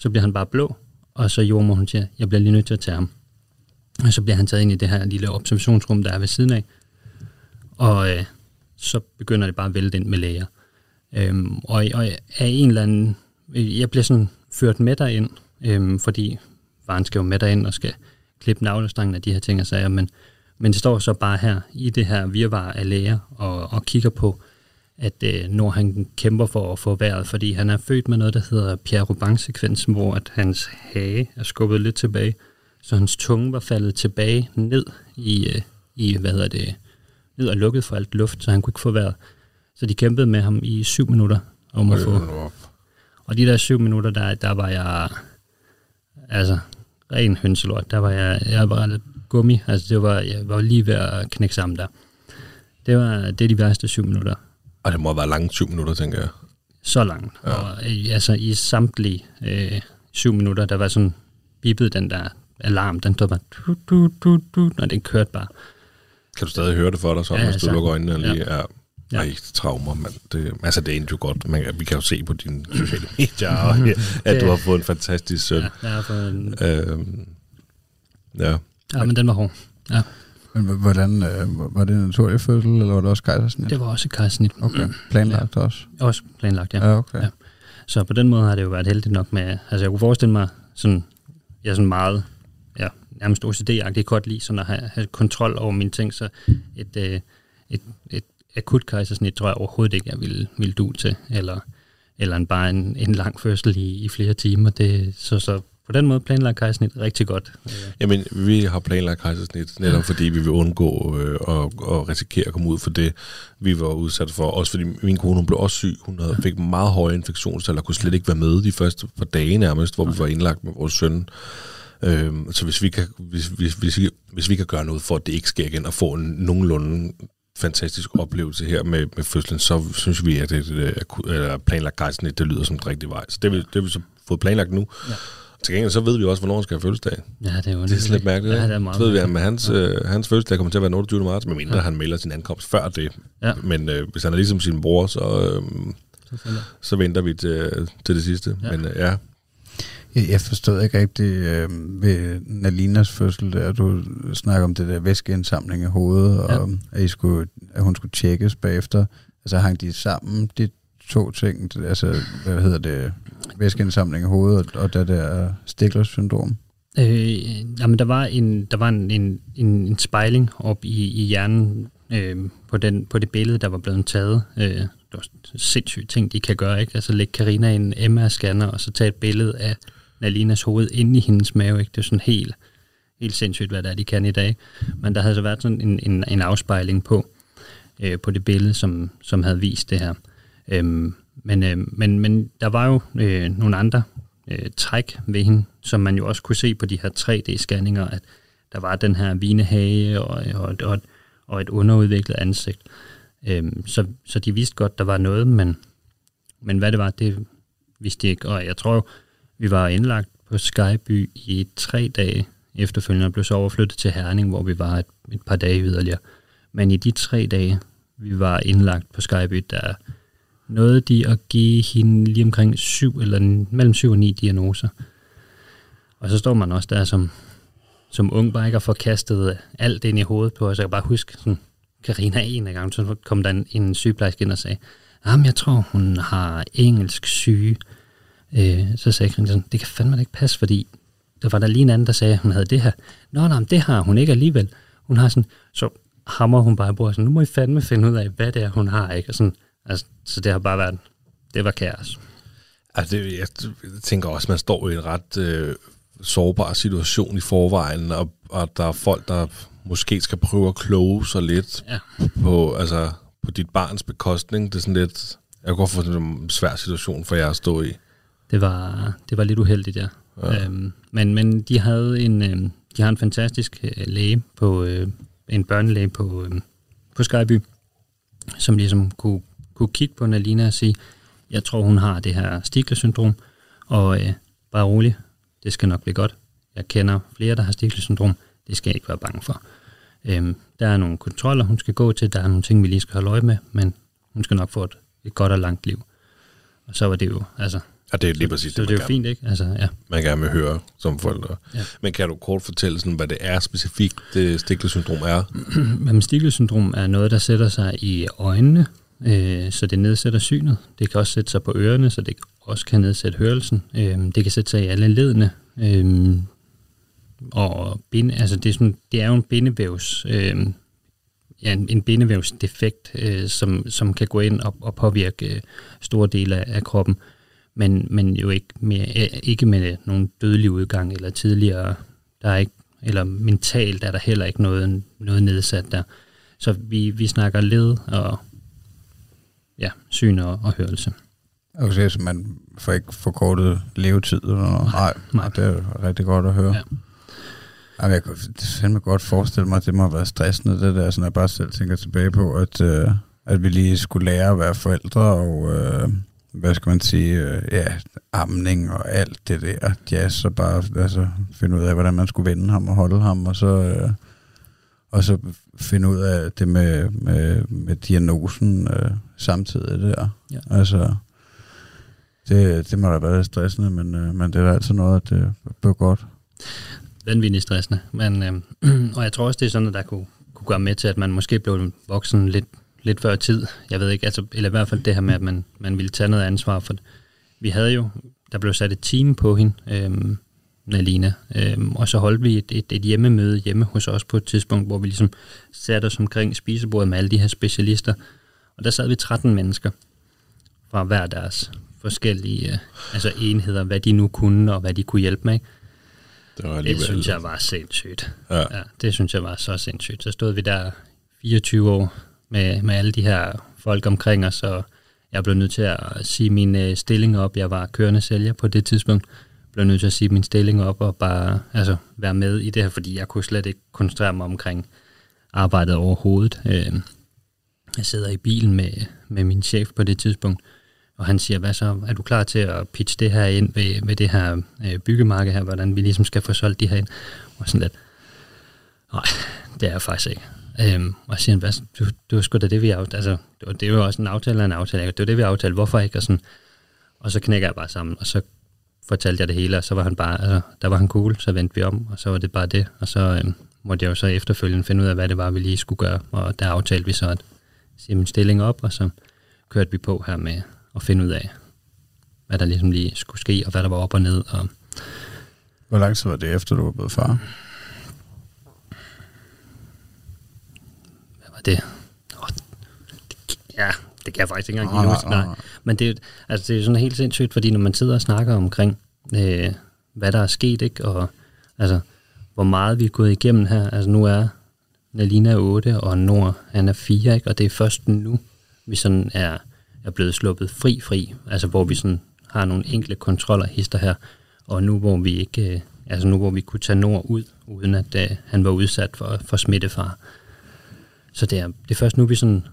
Så bliver han bare blå, og så jordmor, hun siger, jeg bliver lige nødt til at tage ham. Og så bliver han taget ind i det her lille observationsrum, der er ved siden af. Og øh, så begynder det bare at vælte ind med læger. Øhm, og, og af en eller anden, øh, jeg bliver sådan ført med derind, øhm, fordi varen skal jo med derind og skal klippe navlestangen af de her ting og sager, men, men det står så bare her i det her virvar af læger og, og kigger på, at øh, når han kæmper for at få vejret, fordi han er født med noget, der hedder Pierre Robin-sekvensen, hvor at hans hage er skubbet lidt tilbage, så hans tunge var faldet tilbage ned i, øh, i hvad hedder det, ned og lukket for alt luft, så han kunne ikke få vejret. Så de kæmpede med ham i syv minutter om at få. Og de der syv minutter, der, der var jeg, altså, ren hønselort. Der var jeg, jeg var gummi, altså det var, jeg var lige ved at knække sammen der. Det var det er de værste syv minutter. Og det må have været langt 20 minutter, tænker jeg. Så langt. Ja. Og øh, altså i samtlige øh, syv minutter, der var sådan bippet den der alarm, den stod bare, du, du, du, du, og den kørte bare. Kan du stadig høre det for dig, så, Ja, hvis du lukker øjnene lige? Ja. Ja. Ja. Ej, traumer, mand. Det, altså, det endte jo godt. Man, vi kan jo se på dine *laughs* sociale medier, *laughs* og, at du har fået en fantastisk søn. Ja, ja, for en, Ja. Øhm, ja. ja, men den var hård. Ja, Men hvordan, øh, var det en naturlig fødsel, eller var det også kejsersnit? det var også kejsersnit. Okay, planlagt også? Også planlagt, ja. Ja, okay. Ja. Så på den måde har det jo været heldigt nok med, altså jeg kunne forestille mig sådan, jeg er sådan meget, ja, nærmest OCD-agtig, godt lide sådan at have, have kontrol over mine ting, så et, øh, et, et akut kejsersnit tror jeg overhovedet ikke, jeg ville, ville du til, eller, eller en, bare en, en lang fødsel i, i flere timer, det, så, så på den måde planlagt kejsersnit rigtig godt. Jamen, vi har planlagt kejsersnit, netop fordi vi vil undgå øh, at, at risikere at komme ud for det, vi var udsat for. Også fordi min kone hun blev også syg. Hun havde, fik meget høje infektionstal og kunne slet ikke være med de første par dage nærmest, hvor vi var indlagt med vores søn. Øhm, så hvis vi, kan, hvis, hvis, hvis, vi, hvis vi kan gøre noget for, at det ikke sker igen, og få en nogenlunde fantastisk oplevelse her med, med fødslen, så synes vi, at det akut- eller planlagt kejsersnit, det lyder som den rigtige vej. Så det det har vi så fået planlagt nu. Ja. Til gengæld så ved vi også, hvornår han skal have fødselsdag. ja, det er jo Det er sådan lidt mærkeligt, Ja, ikke? det er meget så ved vi, at hans, øh, hans fødselsdag kommer til at være den 28. marts, medmindre ja. han melder sin ankomst før det. Ja. Men øh, hvis han er ligesom sin bror, så, øh, Selvfølgelig. så venter vi til, til det sidste. Ja. Ja. Men øh, ja, Jeg, forstod ikke rigtig øh, ved Nalinas fødsel, der du snakker om det der væskeindsamling i hovedet, og Ja. at, I skulle, at hun skulle tjekkes bagefter. Altså hang de sammen, de to ting, altså hvad hedder det, væskeindsamling i hovedet og, det der Stiglers syndrom? Øh, jamen, der var en, der var en, en, en, en spejling op i, i hjernen øh, på, den, på det billede, der var blevet taget. Øh, det var sindssygt ting, de kan gøre, ikke? Altså lægge Karina i en MR-scanner, og så tage et billede af Nalinas hoved inde i hendes mave, ikke? Det er sådan helt, helt sindssygt, hvad der er, de kan i dag. Men der havde så været sådan en, en, en afspejling på, øh, på det billede, som, som havde vist det her. Øhm, men, øh, men, men der var jo øh, nogle andre øh, træk ved hende, som man jo også kunne se på de her 3D-scanninger, at der var den her vinehage og, og, og, og et underudviklet ansigt. Øhm, så, så de vidste godt, der var noget, men, men hvad det var, det vidste de ikke. Og jeg tror, vi var indlagt på Skyby i tre dage efterfølgende, og blev så overflyttet til Herning, hvor vi var et, et par dage yderligere. Men i de tre dage, vi var indlagt på Skyby, der nåede de at give hende lige omkring syv, eller mellem syv og ni diagnoser. Og så står man også der som, som ung bare ikke og får kastet alt ind i hovedet på os. Jeg kan bare huske, sådan, Karina en af gangen, så kom der en, en sygeplejerske ind og sagde, jamen jeg tror, hun har engelsk syge. Øh, så sagde Karina sådan, det kan fandme ikke passe, fordi der var der lige en anden, der sagde, at hun havde det her. Nå, nej, men det har hun ikke alligevel. Hun har sådan, så hammer hun bare i bordet, sådan, nu må I fandme finde ud af, hvad det er, hun har, ikke? Og sådan, altså, så det har bare været, det var kaos. altså, det, jeg tænker også, at man står i en ret øh, sårbar situation i forvejen, og, og der er folk, der måske skal prøve at kloge sig lidt Ja. på, altså, på dit barns bekostning. Det er sådan lidt... Jeg kan godt få sådan en svær situation for jer at stå i. Det var, det var lidt uheldigt, ja. ja. Øhm, men, men de havde en, øh, de har en fantastisk øh, læge på, øh, en børnelæge på, øh, på Skyby, som ligesom kunne, kunne kigge på Nalina og sige, jeg tror, hun har det her Stigler-syndrom, og øh, bare rolig, det skal nok blive godt. Jeg kender flere, der har Stigler-syndrom, det skal jeg ikke være bange for. Øhm, der er nogle kontroller, hun skal gå til, der er nogle ting, vi lige skal holde øje med, men hun skal nok få et, et godt og langt liv. Og så var det jo, altså, Og det er lige præcis så det, det er man, jo fint, ikke? Altså, ja. man gerne vil høre som forældre. Ja. Men kan du kort fortælle, sådan, hvad det er specifikt, det Stiglitz-syndrom er? *clears throat* Men Stiglitz-syndrom er noget, der sætter sig i øjnene, øh, så det nedsætter synet. Det kan også sætte sig på ørerne, så det også kan nedsætte hørelsen. Øh, det kan sætte sig i alle ledene. Øh, og binde, altså det, er sådan, det er jo en bindevævs, øh, ja, en, en bindevævsdefekt, øh, som, som kan gå ind og, og påvirke øh, store dele af, af kroppen, men, men jo ikke mere, øh, ikke med nogen dødelig udgang eller tidligere, der er ikke, eller mentalt er der heller ikke noget, noget nedsat der. Så vi, vi snakker led og ja, syn og, og hørelse. Okay, så man får ikke forkortet levetid eller noget. Nej, nej. det er rigtig godt at høre. Ja. Jamen, jeg kan fandme godt forestille mig, at det må have været stressende, det der, sådan jeg bare selv tænker tilbage på, at, øh, at vi lige skulle lære at være forældre, og øh, hvad skal man sige, øh, ja, amning og alt det der jazz, og bare altså, finde ud af, hvordan man skulle vende ham og holde ham, og så, øh, og så finde ud af det med, med, med diagnosen øh, samtidig der. Ja. Altså, det, det må da være lidt stressende, men, øh, men det er da altid noget, at det blev godt. vanvittigt stressende. Men, øh, *clears throat* og jeg tror også, det er sådan, at der kunne, kunne gøre med til, at man måske blev voksen lidt, lidt før tid. Jeg ved ikke, altså, eller i hvert fald det her med, at man, man ville tage noget ansvar. For vi havde jo, der blev sat et team på hende, øh, Nalina, øh, og så holdt vi et, et, et hjemmemøde hjemme hos os på et tidspunkt, hvor vi ligesom satte os omkring spisebordet med alle de her specialister. Og der sad vi 13 mennesker fra hver deres forskellige øh, altså enheder, hvad de nu kunne, og hvad de kunne hjælpe med. Ikke? Det, var Det synes jeg var sindssygt. Ja. Ja, det synes jeg var så sindssygt. Så stod vi der 24 år med, med alle de her folk omkring os, og jeg blev nødt til at sige min øh, stilling op. Jeg var kørende sælger på det tidspunkt. Blev nødt til at sige min stilling op og bare altså, være med i det her, fordi jeg kunne slet ikke koncentrere mig omkring arbejdet overhovedet. Øh, jeg sidder i bilen med, med min chef på det tidspunkt, og han siger, hvad så, er du klar til at pitche det her ind ved, ved det her øh, byggemarked her, hvordan vi ligesom skal få solgt de her ind? Og sådan lidt, nej, det er jeg faktisk ikke. Øhm, og så siger han, hvad, du, du sgu da det, vi aftalte. Altså, det var, det var også en aftale af en aftale. Det var det, vi aftalte. Hvorfor ikke? Og, sådan, og så knækker jeg bare sammen, og så fortalte jeg det hele, og så var han bare, altså, der var han cool, så vendte vi om, og så var det bare det. Og så øhm, måtte jeg jo så efterfølgende finde ud af, hvad det var, vi lige skulle gøre. Og der aftalte vi så at sige min stilling op, og så kørte vi på her med at finde ud af, hvad der ligesom lige skulle ske, og hvad der var op og ned. Og Hvor lang tid var det efter, du var blevet far? hvad var det? Oh, det ja, det kan jeg faktisk ikke engang nej, huske. nej. Men det, altså, det er sådan helt sindssygt, fordi når man sidder og snakker omkring, øh, hvad der er sket, ikke? og altså, hvor meget vi er gået igennem her. Altså nu er Nalina er 8, og Nord han er 4, ikke? og det er først nu, vi sådan er, er blevet sluppet fri fri, altså hvor vi sådan har nogle enkle kontroller hister her, og nu hvor vi ikke, øh, altså nu hvor vi kunne tage Nord ud, uden at øh, han var udsat for, for smittefar. Så det er, det er først nu, vi sådan,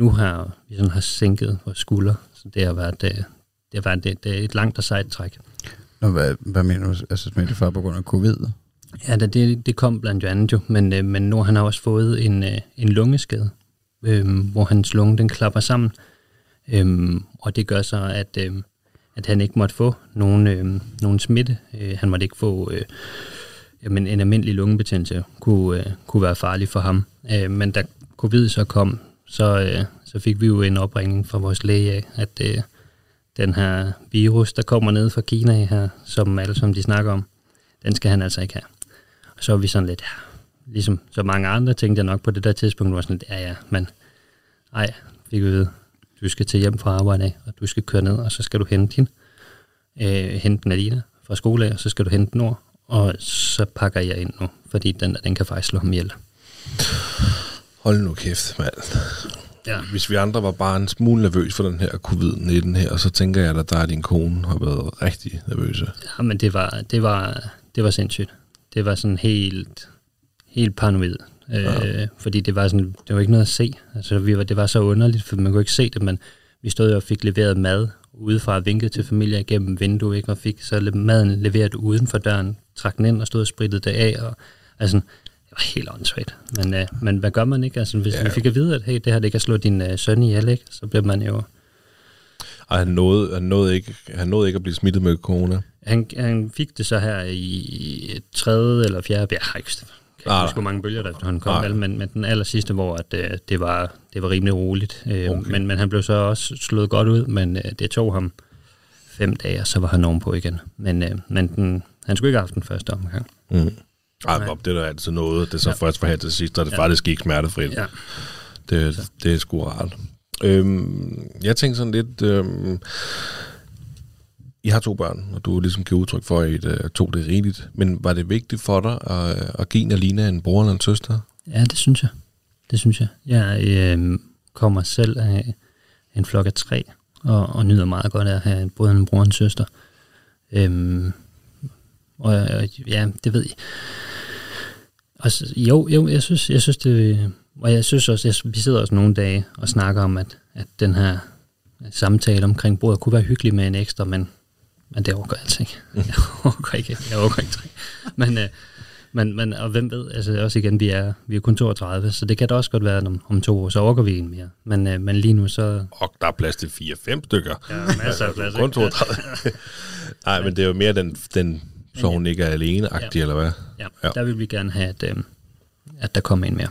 nu har vi sådan har sænket vores skulder, så det har været, øh, det har været det, det er et langt og sejt træk. Nå, hvad, hvad mener du? Altså smittefar på grund af covid? Ja, da det, det kom blandt andet jo, men, øh, men nu har han har også fået en, øh, en lungeskade, øh, hvor hans lunge den klapper sammen, øh, og det gør så, at, øh, at han ikke måtte få nogen, øh, nogen smitte. Øh, han måtte ikke få, øh, jamen en almindelig lungebetændelse kunne, øh, kunne være farlig for ham. Øh, men da covid så kom, så, øh, så fik vi jo en opringning fra vores læge af, at øh, den her virus, der kommer ned fra Kina her, som alle som de snakker om, den skal han altså ikke have. Og så var vi sådan lidt, ja, ligesom så mange andre tænkte jeg nok på det der tidspunkt, var sådan lidt, ja ja, men ej, fik vi ved, du skal til hjem fra arbejde af, og du skal køre ned, og så skal du hente hende, øh, hente Nadina fra skole af, og så skal du hente Nord, og så pakker jeg ind nu, fordi den, den kan faktisk slå ham ihjel. Hold nu kæft, mand. Ja. Hvis vi andre var bare en smule nervøs for den her covid-19 her, så tænker jeg, at der er din kone har været rigtig nervøse. Ja, men det var, det var, det var sindssygt. Det var sådan helt, helt paranoid. Øh, fordi det var sådan, det var ikke noget at se. Altså, vi var, det var så underligt, for man kunne ikke se det, men vi stod og fik leveret mad udefra, vinket til familier igennem vinduet, ikke? og fik så maden leveret uden for døren, trak den ind og stod og sprittede det af, og altså, helt åndssvagt. Men, øh, men hvad gør man ikke? Altså, hvis Ja. vi fik at vide, at hey, det her det kan slå din øh, søn ihjel, ikke? så bliver man jo... Og han nåede, han, nåede ikke, han nåede ikke at blive smittet med corona. Han, han fik det så her i tredje eller fjerde, jeg har ikke, kan ikke huske, hvor mange bølger, der han kom, vel, men, men den aller sidste, hvor at, øh, det, var, det var rimelig roligt. Øh, Okay. men, men han blev så også slået godt ud, men øh, det tog ham fem dage, og så var han ovenpå igen. Men, øh, men den, han skulle ikke have haft den første omgang. Mm. Ej, Nej. Bob, det er da altid noget. Det er så Ja. først her til sidst, og det Ja. faktisk gik smertefrit. Ja. Det, det er sgu rart. Øhm, jeg tænker sådan lidt... Øhm, I har to børn, og du ligesom giver udtryk for, at uh, to det er rigeligt. Men var det vigtigt for dig at, at give Alina en bror eller en søster? Ja, det synes jeg. Det synes jeg. Jeg øh, kommer selv af en flok af tre, og, og nyder meget godt af at have både en bror og en søster. Øhm, og og ja, det ved jeg. Altså, jo, jo, jeg synes, jeg synes det, og jeg synes også, jeg, vi sidder også nogle dage og snakker om, at, at den her samtale omkring bordet kunne være hyggelig med en ekstra, men, men det overgår jeg altså ikke. *laughs* Jeg overgår ikke, jeg overgår ikke tre. Men, øh, men, men, og hvem ved, altså også igen, vi er, vi er kun 32, så det kan da også godt være, at om, om to år, så overgår vi en mere. Men, øh, men lige nu, så Og der er plads til 4-5 stykker. ja, masser af *laughs* plads. Kun ikke? 32. *laughs* Nej, men det er jo mere den, den så hun ikke er alene-agtig, Ja. eller hvad? Ja, Ja. der vil vi gerne have, at, øh, at der kommer en mere.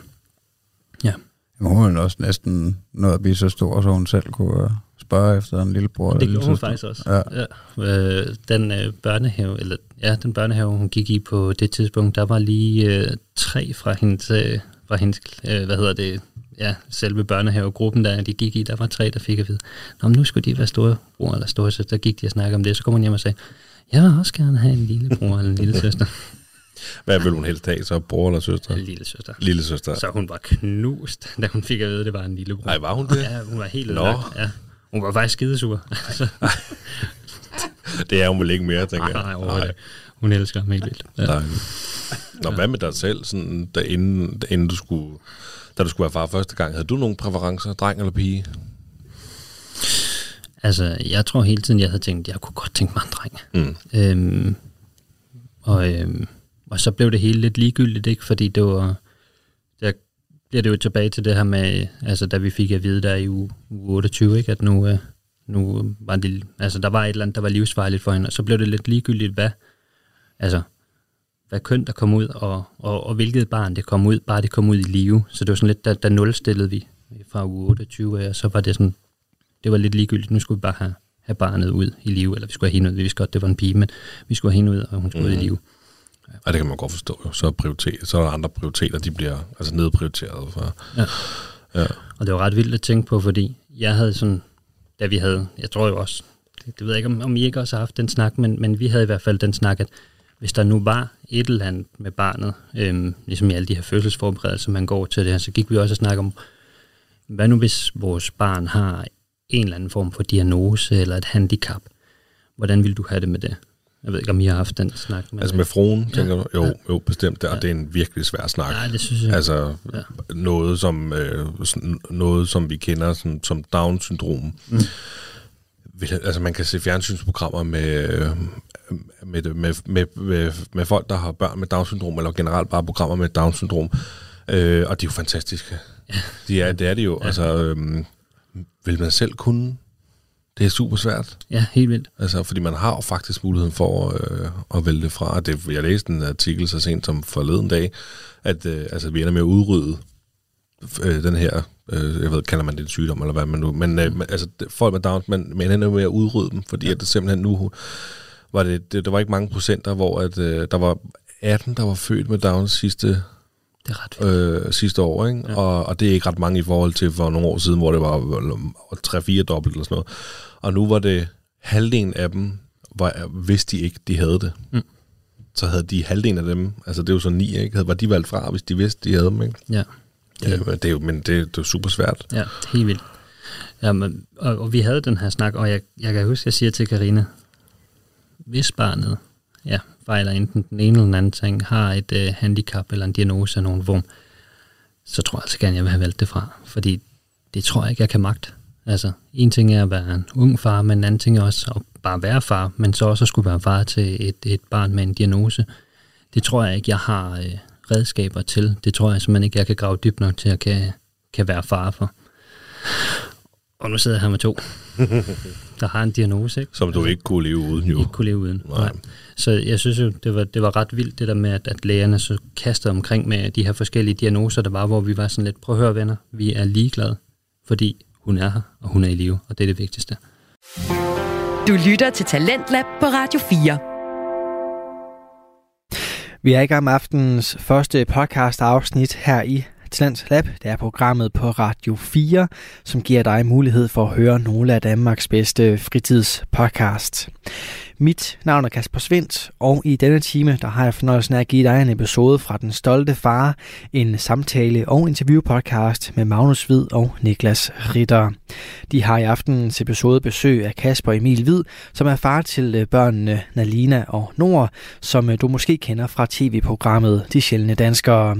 Ja. Jamen, hun er også næsten nået at blive så stor, så hun selv kunne uh, spørge efter en lillebror. Det eller gjorde hun faktisk også. Ja. Ja. Øh, den øh, børnehave, eller ja, den børnehave, hun gik i på det tidspunkt, der var lige øh, tre fra hendes, øh, fra hendes øh, hvad hedder det, ja, selve børnehavegruppen, der de gik i, der var tre, der fik at vide, Nå, men nu skulle de være store bror eller store søster. Der gik de og snakkede om det, så kom hun hjem og sagde, jeg vil også gerne have en lille bror eller en lille *laughs* søster. Hvad vil hun helst have, så bror eller søster? Lille søster. Lille søster. Så hun var knust, da hun fik at vide, at det var en lille bror. Nej, var hun det? Ja, hun var helt Nå. ødelagt. Ja. Hun var faktisk skidesur. *laughs* Så, Det er hun vel ikke mere, tænker nej, jeg. nej, ikke. Hun elsker ham helt vildt. Ja. Nej. Nå, hvad med dig selv, sådan, da, inden, da, inden du skulle, da du skulle være far første gang? Havde du nogle præferencer, dreng eller pige? Altså, jeg tror hele tiden, jeg havde tænkt, jeg kunne godt tænke mig en dreng. Mm. Øhm, og, øhm, og så blev det hele lidt ligegyldigt, ikke? Fordi det var... Der bliver det jo tilbage til det her med, altså da vi fik at vide der i uge, uge 28, ikke? At nu, øh, nu var det, altså der var et eller andet, der var livsfarligt for hende, og så blev det lidt ligegyldigt, hvad, altså, hvad køn der kom ud, og, og, og hvilket barn det kom ud, bare det kom ud i live. Så det var sådan lidt, der, der nulstillede vi fra uge 28 af, og så var det sådan, det var lidt ligegyldigt. Nu skulle vi bare have, have barnet ud i live, eller vi skulle have hende ud. Vi vidste godt, det var en pige, men vi skulle have hende ud, og hun skulle mm. ud i live. Og det kan man godt forstå. Jo. Så, er prioritet, så er der andre prioriteter, de bliver altså nedprioriteret. For, Ja. ja. Og det var ret vildt at tænke på, fordi jeg havde sådan, da vi havde, jeg tror jo også, det, det ved jeg ikke, om, om I ikke også har haft den snak, men, men vi havde i hvert fald den snak, at hvis der nu var et eller andet med barnet, øhm, ligesom i alle de her fødselsforberedelser, man går til det her, så gik vi også og snakke om, hvad nu hvis vores barn har en eller anden form for diagnose eller et handicap? Hvordan vil du have det med det? Jeg ved ikke, om I har haft den snak. Men Altså med fruen, tænker du? Jo, Ja. jo bestemt. Det, og Ja. det er en virkelig svær snak. Nej, det synes jeg. Altså Ja. noget, som, øh, noget, som vi kender som, som Down-syndrom. Mm. Altså man kan se fjernsynsprogrammer med, øh, med, med, med, med, med folk, der har børn med Down-syndrom, eller generelt bare programmer med Down-syndrom. Øh, og de er jo fantastiske. Ja. De er, det er de jo. Ja. Altså, øh, vil man selv kunne? Det er super svært. Ja, helt vildt. Altså, fordi man har jo faktisk muligheden for øh, at vælge det fra. Det, jeg læste en artikel så sent som forleden dag, at øh, altså, vi ender med at udrydde øh, den her, øh, jeg ved, kalder man det en sygdom, eller hvad man nu, men øh, altså, folk med Down, man, man ender med at udrydde dem, fordi ja. at det simpelthen nu, var det, det, der var ikke mange procenter, hvor at, øh, der var 18, der var født med Down sidste, Det er ret vildt. øh, sidste år, ikke? Ja. Og, og det er ikke ret mange i forhold til for nogle år siden, hvor det var 3-4 dobbelt eller sådan noget. Og nu var det halvdelen af dem, var, hvis de ikke de havde det. Mm. Så havde de halvdelen af dem, altså det er jo så ni, ikke? Havde- Var de valgt fra, hvis de vidste, de havde dem, ikke? Ja. Ja, det er jo, men det, det er jo super svært. Ja, helt vildt. Ja, men, og, og vi havde den her snak, og jeg, jeg kan huske, jeg siger til Karina, hvis barnet ja, fejler enten den ene eller den anden ting, har et øh, handicap eller en diagnose af nogen form, så tror jeg altså gerne, jeg vil have valgt det fra. Fordi det tror jeg ikke, jeg kan magt. Altså, en ting er at være en ung far, men en anden ting er også at bare være far, men så også at skulle være far til et, et barn med en diagnose. Det tror jeg ikke, jeg har øh, redskaber til. Det tror jeg simpelthen ikke, jeg kan grave dybt nok til at kan, kan være far for. Og nu sidder jeg her med to, *laughs* der har en diagnose, ikke? Som du ikke kunne leve uden, jo. ikke kunne leve uden. Nej. Nej. Så jeg synes jo, det var, det var ret vildt det der med, at, at lægerne så kastede omkring med de her forskellige diagnoser, der var, hvor vi var sådan lidt, prøv at høre venner, vi er ligeglade, fordi hun er her, og hun er i live, og det er det vigtigste. Du lytter til Talentlab på Radio 4. Vi er i gang med aftenens første podcast afsnit her i Talents Lab. Det er programmet på Radio 4, som giver dig mulighed for at høre nogle af Danmarks bedste fritidspodcasts. Mit navn er Kasper Svendt, og i denne time der har jeg fornøjelsen af at give dig en episode fra Den Stolte Far, en samtale- og interviewpodcast med Magnus Hvid og Niklas Ritter. De har i aftenens episode besøg af Kasper Emil Hvid, som er far til øh, børnene Nalina og Nord, som øh, du måske kender fra tv-programmet De Sjældne Danskere.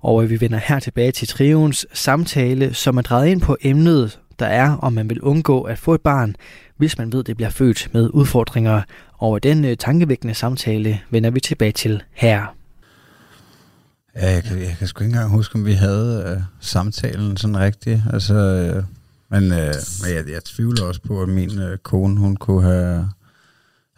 Og øh, vi vender her tilbage til trions samtale, som er drejet ind på emnet, der er, om man vil undgå at få et barn, hvis man ved, det bliver født med udfordringer. Og den øh, tankevækkende samtale vender vi tilbage til her. Ja, jeg kan, jeg kan sgu ikke engang huske, om vi havde øh, samtalen sådan rigtigt. Altså, øh, men øh, men jeg, jeg tvivler også på, at min øh, kone, hun kunne have,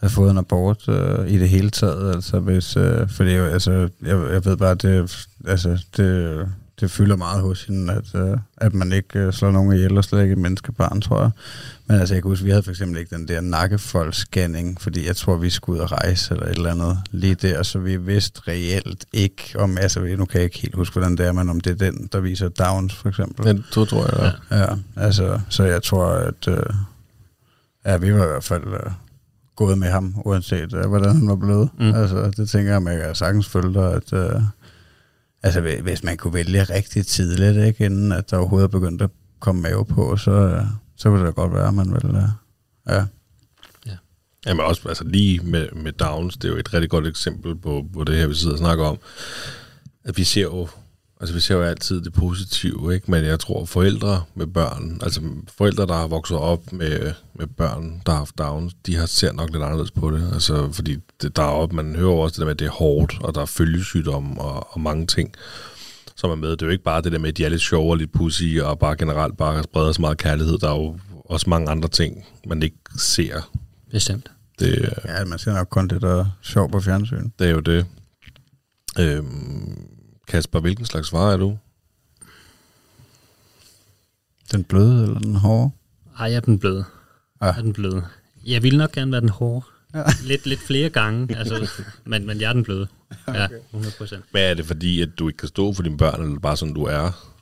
have fået en abort øh, i det hele taget. Altså, hvis, øh, for det altså, jeg, jeg ved bare, det, altså, det, det fylder meget hos hende, at, øh, at man ikke øh, slår nogen ihjel og slet ikke et menneskebarn, tror jeg. Men altså, jeg kan huske, vi havde for eksempel ikke den der nakkefold-scanning, fordi jeg tror, vi skulle ud og rejse eller et eller andet lige der, så vi vidste reelt ikke om, altså nu kan jeg ikke helt huske, hvordan det er, men om det er den, der viser Downs for eksempel. Ja, det tror jeg, ja. Ja, altså, så jeg tror, at øh, ja, vi var i hvert fald øh, gået med ham, uanset øh, hvordan han var blevet. Mm. Altså, det tænker jeg, at jeg sagtens følge dig, at øh, altså, hvi- hvis man kunne vælge rigtig tidligt, ikke, inden at der overhovedet begyndte at komme mave på, så, så ville det godt være, at man ville, øh, ja. Jamen også altså lige med, med Downs, det er jo et rigtig godt eksempel på, på det her, vi sidder og snakker om. At vi ser jo, altså vi ser jo altid det positive, ikke? Men jeg tror, forældre med børn, altså forældre, der har vokset op med, med børn, der har haft Downs, de har ser nok lidt anderledes på det. Altså, fordi det, der er op, man hører også det der med, at det er hårdt, og der er følgesygdomme og, og mange ting som er med. Det er jo ikke bare det der med, at de er lidt sjove og lidt pussy, og bare generelt bare spreder så meget kærlighed. Der er jo også mange andre ting, man ikke ser. Bestemt. Det, ja, man ser nok kun det, der er sjovt på fjernsyn. det er jo det. Øhm, Kasper, hvilken slags far er du? Den bløde eller den hårde? Ej, jeg er den bløde. Ja. Jeg er den bløde. Jeg ville nok gerne være den hårde. Ja. Lidt, lidt flere gange, altså, men, men jeg er den bløde. *laughs* Ja, 100 procent. Hvad er det, fordi at du ikke kan stå for dine børn, eller bare sådan, du er?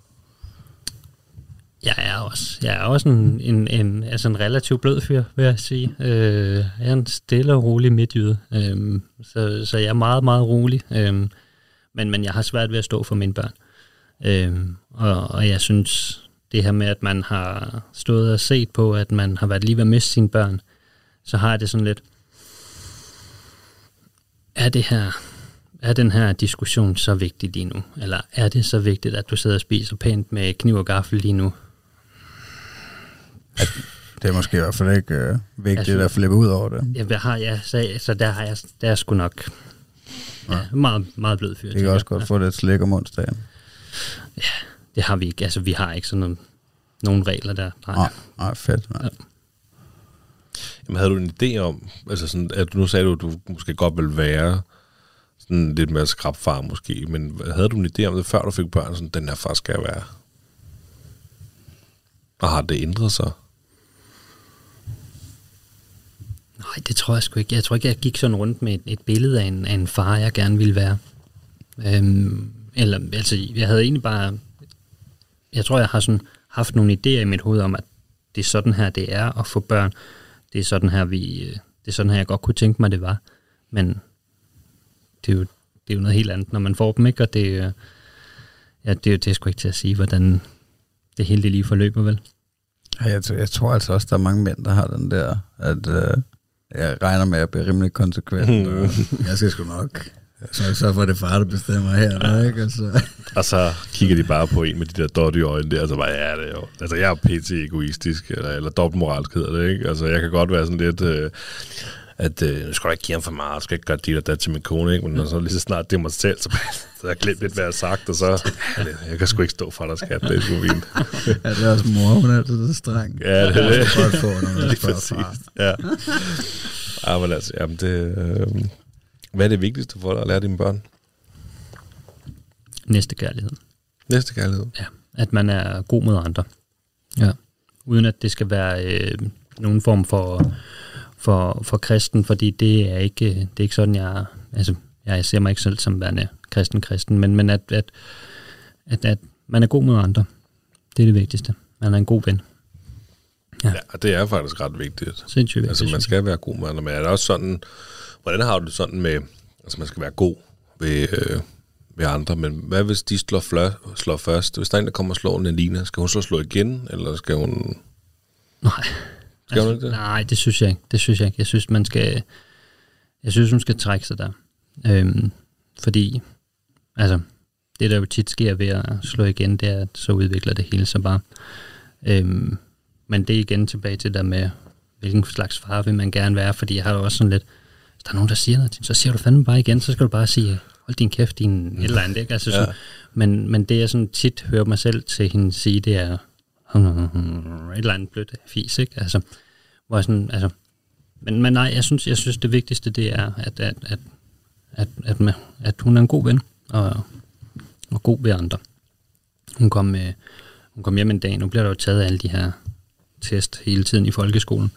Jeg er også, jeg er også en, en, en, altså en relativt blød fyr, vil jeg sige. Øh, jeg er en stille og rolig midtjyde, øh, så, så jeg er meget, meget rolig. Øh, men, men jeg har svært ved at stå for mine børn. Øh, og, og jeg synes, det her med, at man har stået og set på, at man har været lige ved at miste sine børn, så har jeg det sådan lidt, er det her, er den her diskussion så vigtig lige nu? Eller er det så vigtigt, at du sidder og spiser pænt med kniv og gaffel lige nu? Det er måske i hvert fald ikke øh, vigtigt Altså- at flippe ud over det. Ja, hvad har jeg, så, så der har jeg, der er sgu nok ja, meget, meget blød fyr. Det kan også godt få lidt slik om onsdagen. Det har vi ikke. Altså, vi har ikke sådan nogle, nogle regler der. Nej. Nej, nej, fedt. Man. Jamen, havde du en idé om, altså sådan, at nu sagde du, at du måske godt ville være sådan lidt mere skrabfar måske, men havde du en idé om det, før du fik børn, sådan, den her far skal jeg være? Og har det ændret sig? Nej, det tror jeg sgu ikke. Jeg tror ikke, jeg gik sådan rundt med et, et billede af en, af en far, jeg gerne ville være. Øhm, eller, altså, jeg havde egentlig bare... Jeg tror, jeg har sådan haft nogle idéer i mit hoved om, at det er sådan her, det er at få børn. Det er sådan her, vi, øh, det er sådan her, jeg godt kunne tænke mig, det var. Men det er jo, det er jo noget helt andet, når man får dem, ikke? Og det, øh, ja, det, er jo- det er sgu ikke til at sige, hvordan det hele det lige forløber, vel? Ja, Jeg, jeg tror altså også, der er mange mænd, der har den der, at øh, jeg regner med at blive rimelig konsekvent. og jeg skal sgu nok. Så, så for det far, der bestemmer her, der, ikke? Og så, Og så kigger de bare på en med de der dot i øjnene der, og så bare, ja, det er jo. Altså, jeg er pt. egoistisk, eller, eller dobbeltmoralsk hedder det, ikke? Altså, jeg kan godt være sådan lidt, øh, at øh, nu skal du ikke give ham for meget, du skal ikke gøre dit og dat til min kone, ikke? Men når så lige så snart det er mig selv, så, så har jeg glemt lidt, hvad jeg har sagt, og så, *laughs* jeg kan sgu ikke stå for dig, skat, det er sgu fint. ja, det er også mor, hun er altid så streng. Ja, det er det. Jeg godt få, når man Lige præcis. far. Ja. ja, men altså, jamen det, øh, hvad er det vigtigste for dig at lære dine børn? Næste kærlighed. Næste kærlighed. Ja, at man er god mod andre. Ja. Uden at det skal være øh, nogen form for, for, for kristen, fordi det er ikke, det er ikke sådan, jeg... Altså, jeg ser mig ikke selv som værende kristen-kristen, men, men at, at, at, at man er god mod andre. Det er det vigtigste. Man er en god ven. Ja, og det er faktisk ret vigtigt. Sindssygt vigtigt. Altså, man skal være god med andre, men er det også sådan, hvordan har du det sådan med, altså man skal være god ved, øh, ved andre, men hvad hvis de slår, flør, slår først? Hvis der er en, der kommer og slår Nelina, skal hun så slå igen, eller skal hun... Nej. Skal hun ikke det? Nej, det synes jeg ikke. Det synes jeg ikke. Jeg synes, man skal... Jeg synes, hun skal trække sig der. Øhm, fordi, altså, det der jo tit sker ved at slå igen, det er, at så udvikler det hele sig bare. Øhm, men det er igen tilbage til der med, hvilken slags far vil man gerne være, fordi jeg har jo også sådan lidt, hvis der er nogen, der siger noget, til så siger du fandme bare igen, så skal du bare sige, hold din kæft, din et eller andet, ikke? Altså, Ja. ja. så, men, men det jeg sådan tit hører mig selv til hende sige, det er, et eller andet blødt fis, ikke? Altså, hvor sådan, altså, men, men nej, jeg synes, jeg synes det vigtigste, det er, at, at, at, at, at, at, at hun er en god ven, og, og god ved andre. hun kom, med, hun kom hjem en dag, nu bliver der jo taget alle de her test hele tiden i folkeskolen,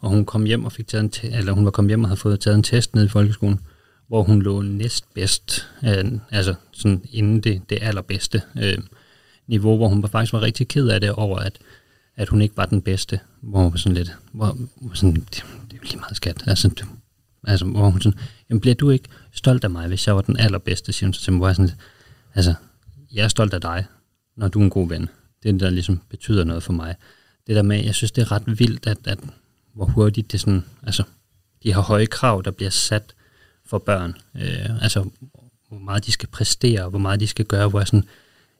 og hun kom hjem og fik taget en te- eller hun var kommet hjem og havde fået taget en test ned i folkeskolen, hvor hun lå næstbedst, øh, altså sådan inden det, det allerbedste øh, niveau, hvor hun faktisk var rigtig ked af det over, at, at hun ikke var den bedste, hvor hun var sådan lidt, hvor, hvor sådan, det, det er jo lige meget skat, altså, det, altså hvor hun sådan, jamen bliver du ikke stolt af mig, hvis jeg var den allerbedste, siger hun så til mig, hvor jeg sådan, lidt, altså, jeg er stolt af dig, når du er en god ven. Det er det, der ligesom betyder noget for mig. Det der med, jeg synes, det er ret vildt, at, at hvor hurtigt det sådan, altså, de har høje krav, der bliver sat for børn. Øh, altså, hvor meget de skal præstere, hvor meget de skal gøre, hvor jeg sådan,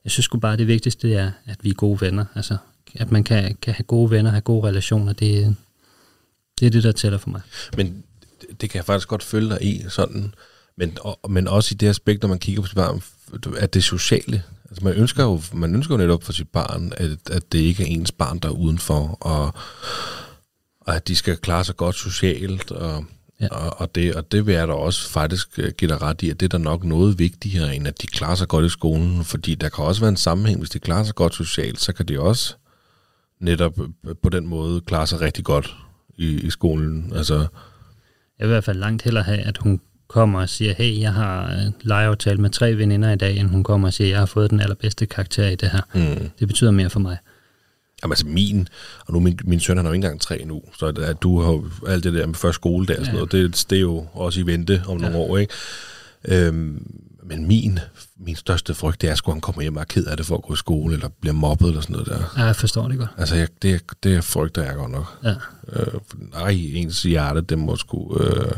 jeg synes sgu bare, det vigtigste er, at vi er gode venner. Altså, at man kan, kan have gode venner, have gode relationer, det, det er det, der tæller for mig. Men det, kan jeg faktisk godt følge dig i, sådan. Men, og, men også i det aspekt, når man kigger på sit barn, at det sociale. Altså man ønsker jo, man ønsker jo netop for sit barn, at, at det ikke er ens barn, der er udenfor, og, og at de skal klare sig godt socialt, og, ja. og, og, det, og det vil jeg da også faktisk øh, give dig ret i, at det er da nok noget vigtigere, end at de klarer sig godt i skolen, fordi der kan også være en sammenhæng, hvis de klarer sig godt socialt, så kan de også netop øh, på den måde klare sig rigtig godt i, i skolen. Altså, Jeg vil i hvert fald langt hellere have, at hun kommer og siger, hey, jeg har øh, legeaftale med tre veninder i dag, end hun kommer og siger, jeg har fået den allerbedste karakter i det her. mm. Det betyder mere for mig. Jamen altså min, og nu min, min søn han er jo ikke engang tre nu, så at, du har jo alt det der med første skoledag og sådan Ja. noget, det, det er jo også i vente om nogle år, ikke? Øhm, men min, min største frygt, det er, at han kommer hjem og er ked af det for at gå i skole, eller bliver mobbet eller sådan noget der. Ja, jeg forstår det godt. Altså, jeg, det, det frygter jeg godt nok. Ja. Øh, for, ej, ens hjerte, det må sgu... Øh,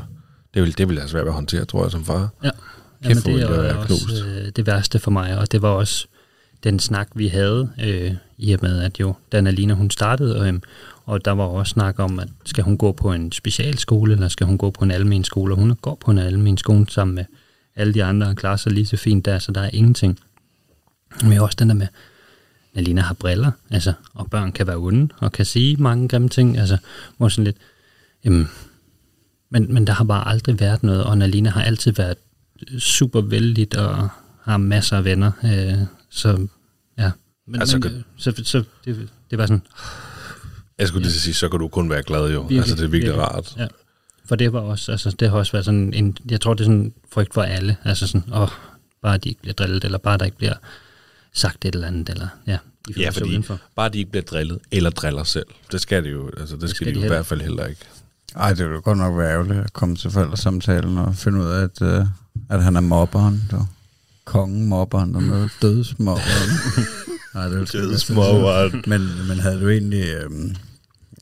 det vil, det vil jeg svært at håndtere, tror jeg, som far. Ja. Kæft, Jamen, det er være knust. også øh, det værste for mig, og det var også den snak, vi havde, øh, i og med, at jo, Dan Lina, hun startede, øh, og der var også snak om, at skal hun gå på en specialskole, eller skal hun gå på en almen skole, og hun går på en almen skole sammen med alle de andre, og klarer sig lige så fint der, så der er ingenting. Men også den der med, Alina har briller, altså, og børn kan være onde, og kan sige mange grimme ting, altså, hvor sådan lidt, jamen, men, men der har bare aldrig været noget, og Nalina har altid været super vældig og har masser af venner. Øh, så ja, men, Altså, altså, kan- men, så, så det, det var sådan, Jeg skulle lige sige, så kan du kun være glad jo. Virkelig, altså, det er virkelig, virkelig. rart. Ja. For det var også, altså det har også været sådan en, jeg tror det er sådan en frygt for alle, altså sådan, åh, bare de ikke bliver drillet, eller bare der ikke bliver sagt et eller andet, eller ja, de Ja, fordi udenfor. bare de ikke bliver drillet, eller driller selv. Det skal det jo, altså det, det skal, skal de de jo i hvert fald heller ikke. Ej, det ville godt nok være ærgerligt at komme til forældresamtalen og finde ud af, at, uh, at han er mobberen. Du. Kongen mobberen, og noget dødsmobberen. *laughs* Nej, det ikke Dødsmobberen. Men, men havde du egentlig... Øhm,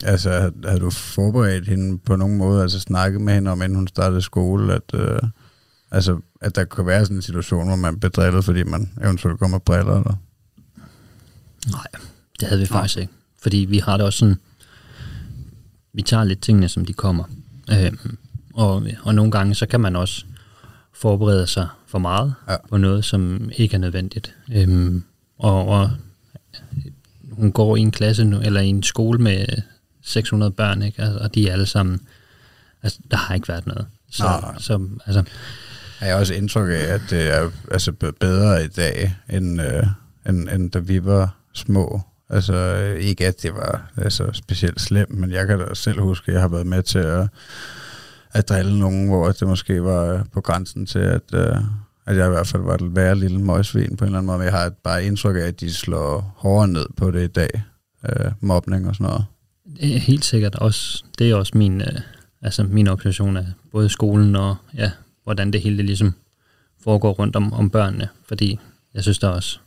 altså, havde, havde du forberedt hende på nogen måde, altså snakket med hende om, inden hun startede skole, at, øh, altså, at der kunne være sådan en situation, hvor man blev drillet, fordi man eventuelt kommer med briller, eller? Nej, det havde vi faktisk ikke. Fordi vi har det også sådan, vi tager lidt tingene, som de kommer. Øhm, og, og nogle gange, så kan man også forberede sig for meget Ja. på noget, som ikke er nødvendigt. Øhm, og, og hun går i en klasse nu, eller i en skole med 600 børn, ikke? Altså, og de er alle sammen, altså, der har ikke været noget. Så, Nej, nej. så altså, Jeg har også indtryk af, at det er altså, bedre i dag, end, øh, end, end da vi var små. Altså ikke at det var altså, specielt slemt, men jeg kan da selv huske, at jeg har været med til at, at drille nogen, hvor det måske var øh, på grænsen til, at, øh, at jeg i hvert fald var et værre lille møgsvin på en eller anden måde. Men jeg har bare indtryk af, at de slår hårdere ned på det i dag. Øh, mobning og sådan noget. Helt sikkert også, det er også min, øh, altså min observation af både skolen og ja, hvordan det hele det ligesom foregår rundt om, om børnene, fordi jeg synes der også,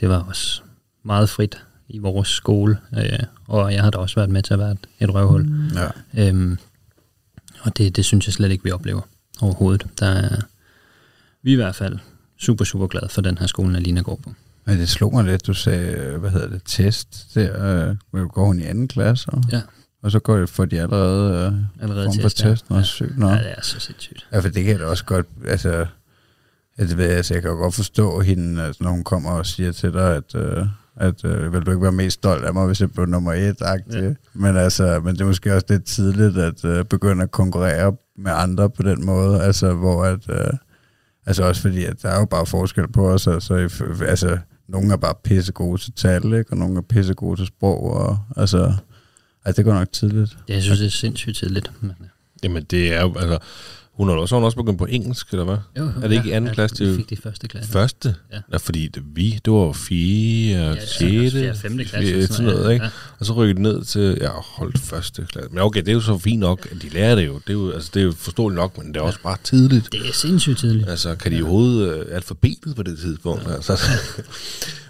det var også meget frit i vores skole, øh, og jeg har da også været med til at være et, et røvhul. Ja. Øhm, og det, det synes jeg slet ikke, vi oplever overhovedet. Der er, vi er i hvert fald super, super glade for den her skole, Alina går på. Men det slog mig lidt, du sagde, hvad hedder det, test der. Øh, går hun i anden klasse? Og, Ja. og så går det for de allerede øh, Allerede test, ja. test. Ja. sygt nok. Ja, det er så sindssygt. Ja, for det kan jeg da også godt, altså, altså, ved, jeg, altså jeg kan jo godt forstå hende, altså, når hun kommer og siger til dig, at, øh, at øh, vil du ikke være mest stolt af mig, hvis jeg blev nummer et ja. men, altså, men det er måske også lidt tidligt at øh, begynde at konkurrere med andre på den måde, altså hvor at, øh, altså også fordi, at der er jo bare forskel på os, altså, altså nogle er bare pisse gode til tal, ikke? og nogle er pisse gode til sprog, og altså, altså det går nok tidligt. Ja, jeg synes, det er sindssygt tidligt. Men, ja. Jamen, det er jo, altså, hun har også, hun også begyndt på engelsk, eller hvad? Jo, Er det ikke i anden klasse, Ja, det vi jo- fik det i første klasse. Første? Ja. ja fordi det, vi, det var 4 og 6. Ja, femte klasse. Sådan noget, ikke? Ja. Og så rykkede det ned til, ja, holdt første klasse. Men okay, det er jo så fint nok, at de lærer det jo. Det er jo, altså, det er jo forståeligt nok, men det er også bare tidligt. Det er sindssygt tidligt. Altså, kan de overhovedet øh, alfabetet på det tidspunkt? Altså,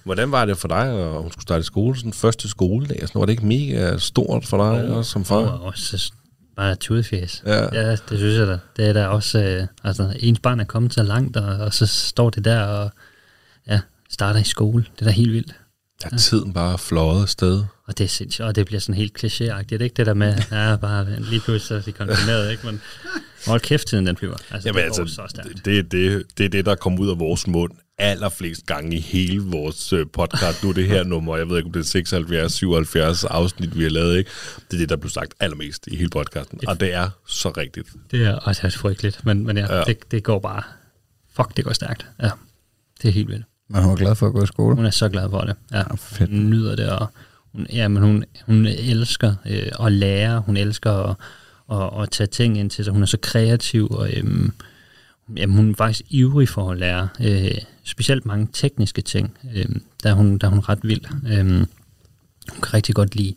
hvordan var det for dig, at hun skulle starte i skole, sådan første skoledag? Sådan, var det ikke mega stort for dig også, som far? Og også så bare tudefjæs. Ja. ja, det synes jeg da. Det er da også, øh, altså ens barn er kommet så langt, og, og så står det der og ja, starter i skole. Det er da helt vildt. Der er tiden bare fløjet afsted. Og det er sindssygt, og det bliver sådan helt klichéagtigt, ikke? Det der med, ja, bare lige pludselig så er de konfirmeret, ikke? Men hold kæft, tiden den flyver. Altså, Jamen det altså, så stærkt. det, det, det er det, der kommer ud af vores mund allerflest gange i hele vores øh, podcast. Nu er det her *laughs* nummer, jeg ved ikke, om det er 76, 77 afsnit, vi har lavet, ikke? Det er det, der blev sagt allermest i hele podcasten. Og det er så rigtigt. Det er også frygteligt, men, men ja, Ja. ja. Det, det går bare, fuck, det går stærkt. Ja, det er helt vildt. Men hun er glad for at gå i skole. Hun er så glad for det. Ja, Ja, fedt. Hun nyder det, og hun, ja, men hun, hun elsker øh, at lære, hun elsker at, at, at tage ting ind til sig. Hun er så kreativ, og øhm, jamen, hun er faktisk ivrig for at lære. Øh, specielt mange tekniske ting, øh, der, er hun, der er hun ret vild. Øh, hun kan rigtig godt lide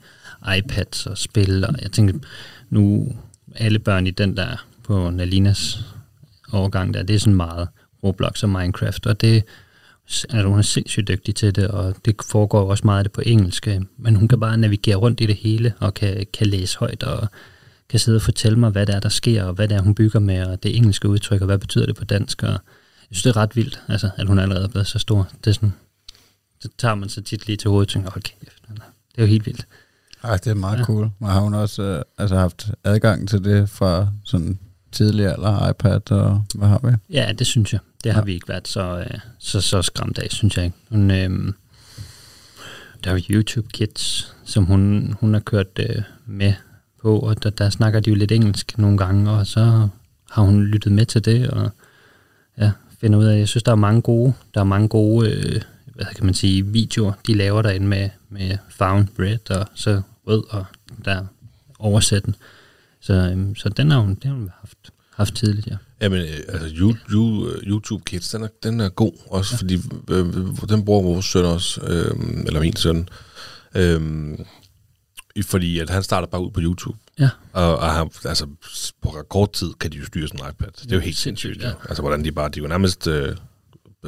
iPads og spil, og jeg tænkte, nu alle børn i den der på Nalinas overgang der, det er sådan meget Roblox og Minecraft, og det altså, hun er sindssygt dygtig til det, og det foregår jo også meget af det på engelsk, øh, men hun kan bare navigere rundt i det hele, og kan, kan læse højt, og kan sidde og fortælle mig, hvad der er, der sker, og hvad det er, hun bygger med, og det engelske udtryk, og hvad betyder det på dansk, og synes, det er ret vildt, altså, at hun allerede er blevet så stor. Det er sådan, så tager man sig tit lige til hovedet og tænker, hold kæft, det er jo helt vildt. Ej, det er meget Ja. cool. Men har hun også øh, altså haft adgang til det fra sådan tidligere alder, iPad og hvad har vi? Ja, det synes jeg. Det har Ja. vi ikke været så, øh, så, så skræmt af, synes jeg ikke. Hun, øh, der er jo YouTube Kids, som hun, hun har kørt øh, med på, og der, der snakker de jo lidt engelsk nogle gange, og så har hun lyttet med til det, og finder ud af, jeg synes, der er mange gode, der er mange gode, øh, hvad kan man sige, videoer, de laver derinde med, med found bread, og så rød, og der oversætten. Så, øhm, så den har hun, den har hun haft, haft tidligt, ja. Jamen, øh, altså, you, you, øh, YouTube Kids, den er, den er god, også ja. fordi øh, den bruger vores søn også, øh, eller min søn, øh, fordi at han starter bare ud på YouTube. Ja. Og, og han, altså, på kort tid kan de jo styre sådan en iPad. Det er jo helt sindssygt, ja. Altså, hvordan de bare, de jo nærmest øh,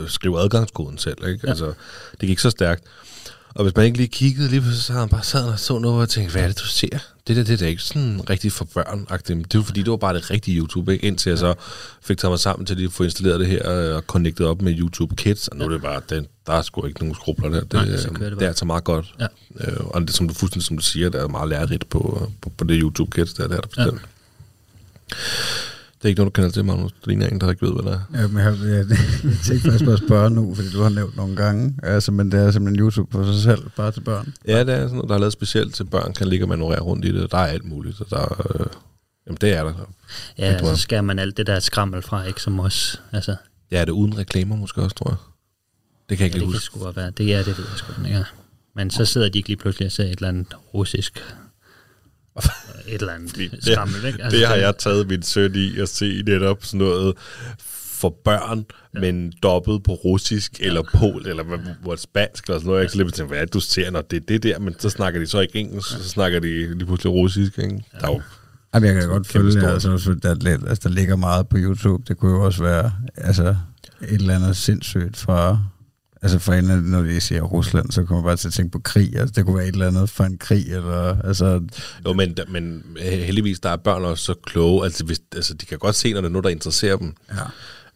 skriver adgangskoden selv, ikke? Ja. Altså, det gik så stærkt. Og hvis man ikke lige kiggede, lige pludselig, så havde han bare sad og så noget og tænkte, hvad er det, du ser? Det der, det er da ikke sådan rigtigt for børn Det er jo fordi, det var bare det rigtige YouTube, ikke? Indtil jeg så fik taget mig sammen til lige at få installeret det her øh, og connectet op med YouTube Kids. Og nu er det bare, den, der er sgu ikke nogen skrubler der. Det, Nej, så øh, det det er altså meget godt. Ja. Øh, og det, som du fuldstændig som du siger, der er meget lærerigt på, på, på det YouTube Kids, der, der er der bestemt. Det er ikke noget, du kender til, Magnus. Det ligner en, der ikke ved, hvad det er. Ja, men jeg, jeg, jeg tænkte faktisk på at spørge nu, fordi du har nævnt nogle gange. Altså, men det er simpelthen YouTube for sig selv, bare til børn. Ja, det er sådan noget, der er lavet specielt til børn, kan ligge og manøvrere rundt i det. og Der er alt muligt, og der er, øh, jamen det er der. Ja, så meget. skærer man alt det der skrammel fra, ikke som os. Altså, Ja, er det uden reklamer måske også, tror jeg. Det kan jeg ja, ikke det lige kan huske. sgu være. Det er det, ved jeg sgu ikke. Ja. Men så sidder de ikke lige pludselig og ser et eller andet russisk et eller andet Det- skrammel, ikke? Altså, Det har jeg taget min søn i at se netop sådan noget for børn, ja. men dobbelt på russisk, ja. eller pol, eller hvad, hvor spansk, eller sådan noget. Jeg kan så lidt hvad du ser, når det er det der, men så snakker de så ikke engelsk, så snakker de lige pludselig russisk, ikke? Der er jo, Jamen, jeg kan godt følge, altså, så der, er lidt- altså, der ligger meget på YouTube. Det kunne jo også være altså, et eller andet sindssygt fra... Altså for en, når de siger Rusland, så kommer man bare til at tænke på krig. Altså, det kunne være et eller andet for en krig, eller... Altså, jo, men, men heldigvis, der er børn også så kloge, altså, hvis, altså de kan godt se, når det er noget, der interesserer dem. ja.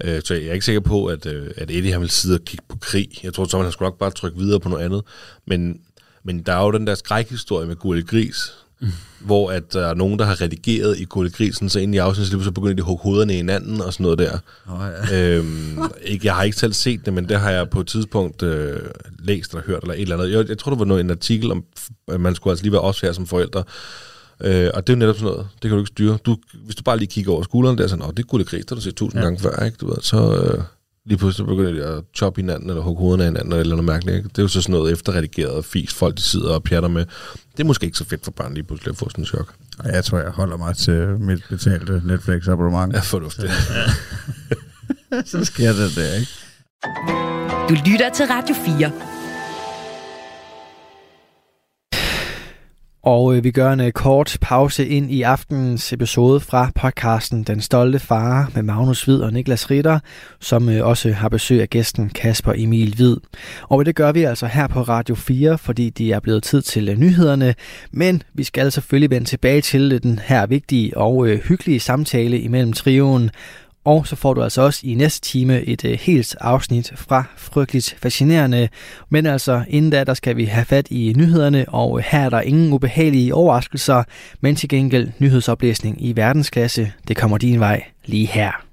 Øh, så jeg er ikke sikker på, at, øh, at Eddie han vil sidde og kigge på krig. Jeg tror, så han skulle nok bare trykke videre på noget andet. Men, men der er jo den der skrækhistorie med Gurli Gris, mm. hvor at der er nogen, der har redigeret i Grisen, så ind i afsnittet, så begynder de at hugge hovederne i hinanden og sådan noget der. Oh, ja. *laughs* øhm, ikke, jeg har ikke selv set det, men det har jeg på et tidspunkt øh, læst eller hørt eller et eller andet. Jeg, jeg tror, det var noget, en artikel om, at man skulle altså lige være os her som forældre. Øh, og det er jo netop sådan noget, det kan du ikke styre. Du, hvis du bare lige kigger over skulderen der, så Nå, det er Gurli Gris, der du set tusind ja. gange før, ikke? Du ved, så, øh, lige pludselig begynder de at choppe hinanden, eller hugge hovederne af hinanden, eller noget mærkeligt. Ikke? Det er jo så sådan noget efterredigeret fis, folk de sidder og pjatter med. Det er måske ikke så fedt for børn lige pludselig at få sådan en chok. Jeg tror, jeg holder mig til mit betalte Netflix-abonnement. Ja, fornuftigt. *laughs* så sker det der, ikke? Du lytter til Radio 4. Og øh, vi gør en øh, kort pause ind i aftenens episode fra podcasten Den Stolte Far med Magnus Hvid og Niklas Ritter, som øh, også har besøg af gæsten Kasper Emil Hvid. Og det gør vi altså her på Radio 4, fordi det er blevet tid til øh, nyhederne. Men vi skal selvfølgelig vende tilbage til øh, den her vigtige og øh, hyggelige samtale imellem trioen og så får du altså også i næste time et øh, helt afsnit fra Frygteligt Fascinerende. Men altså, inden da, der skal vi have fat i nyhederne, og her er der ingen ubehagelige overraskelser, men til gengæld nyhedsoplæsning i verdensklasse. Det kommer din vej lige her.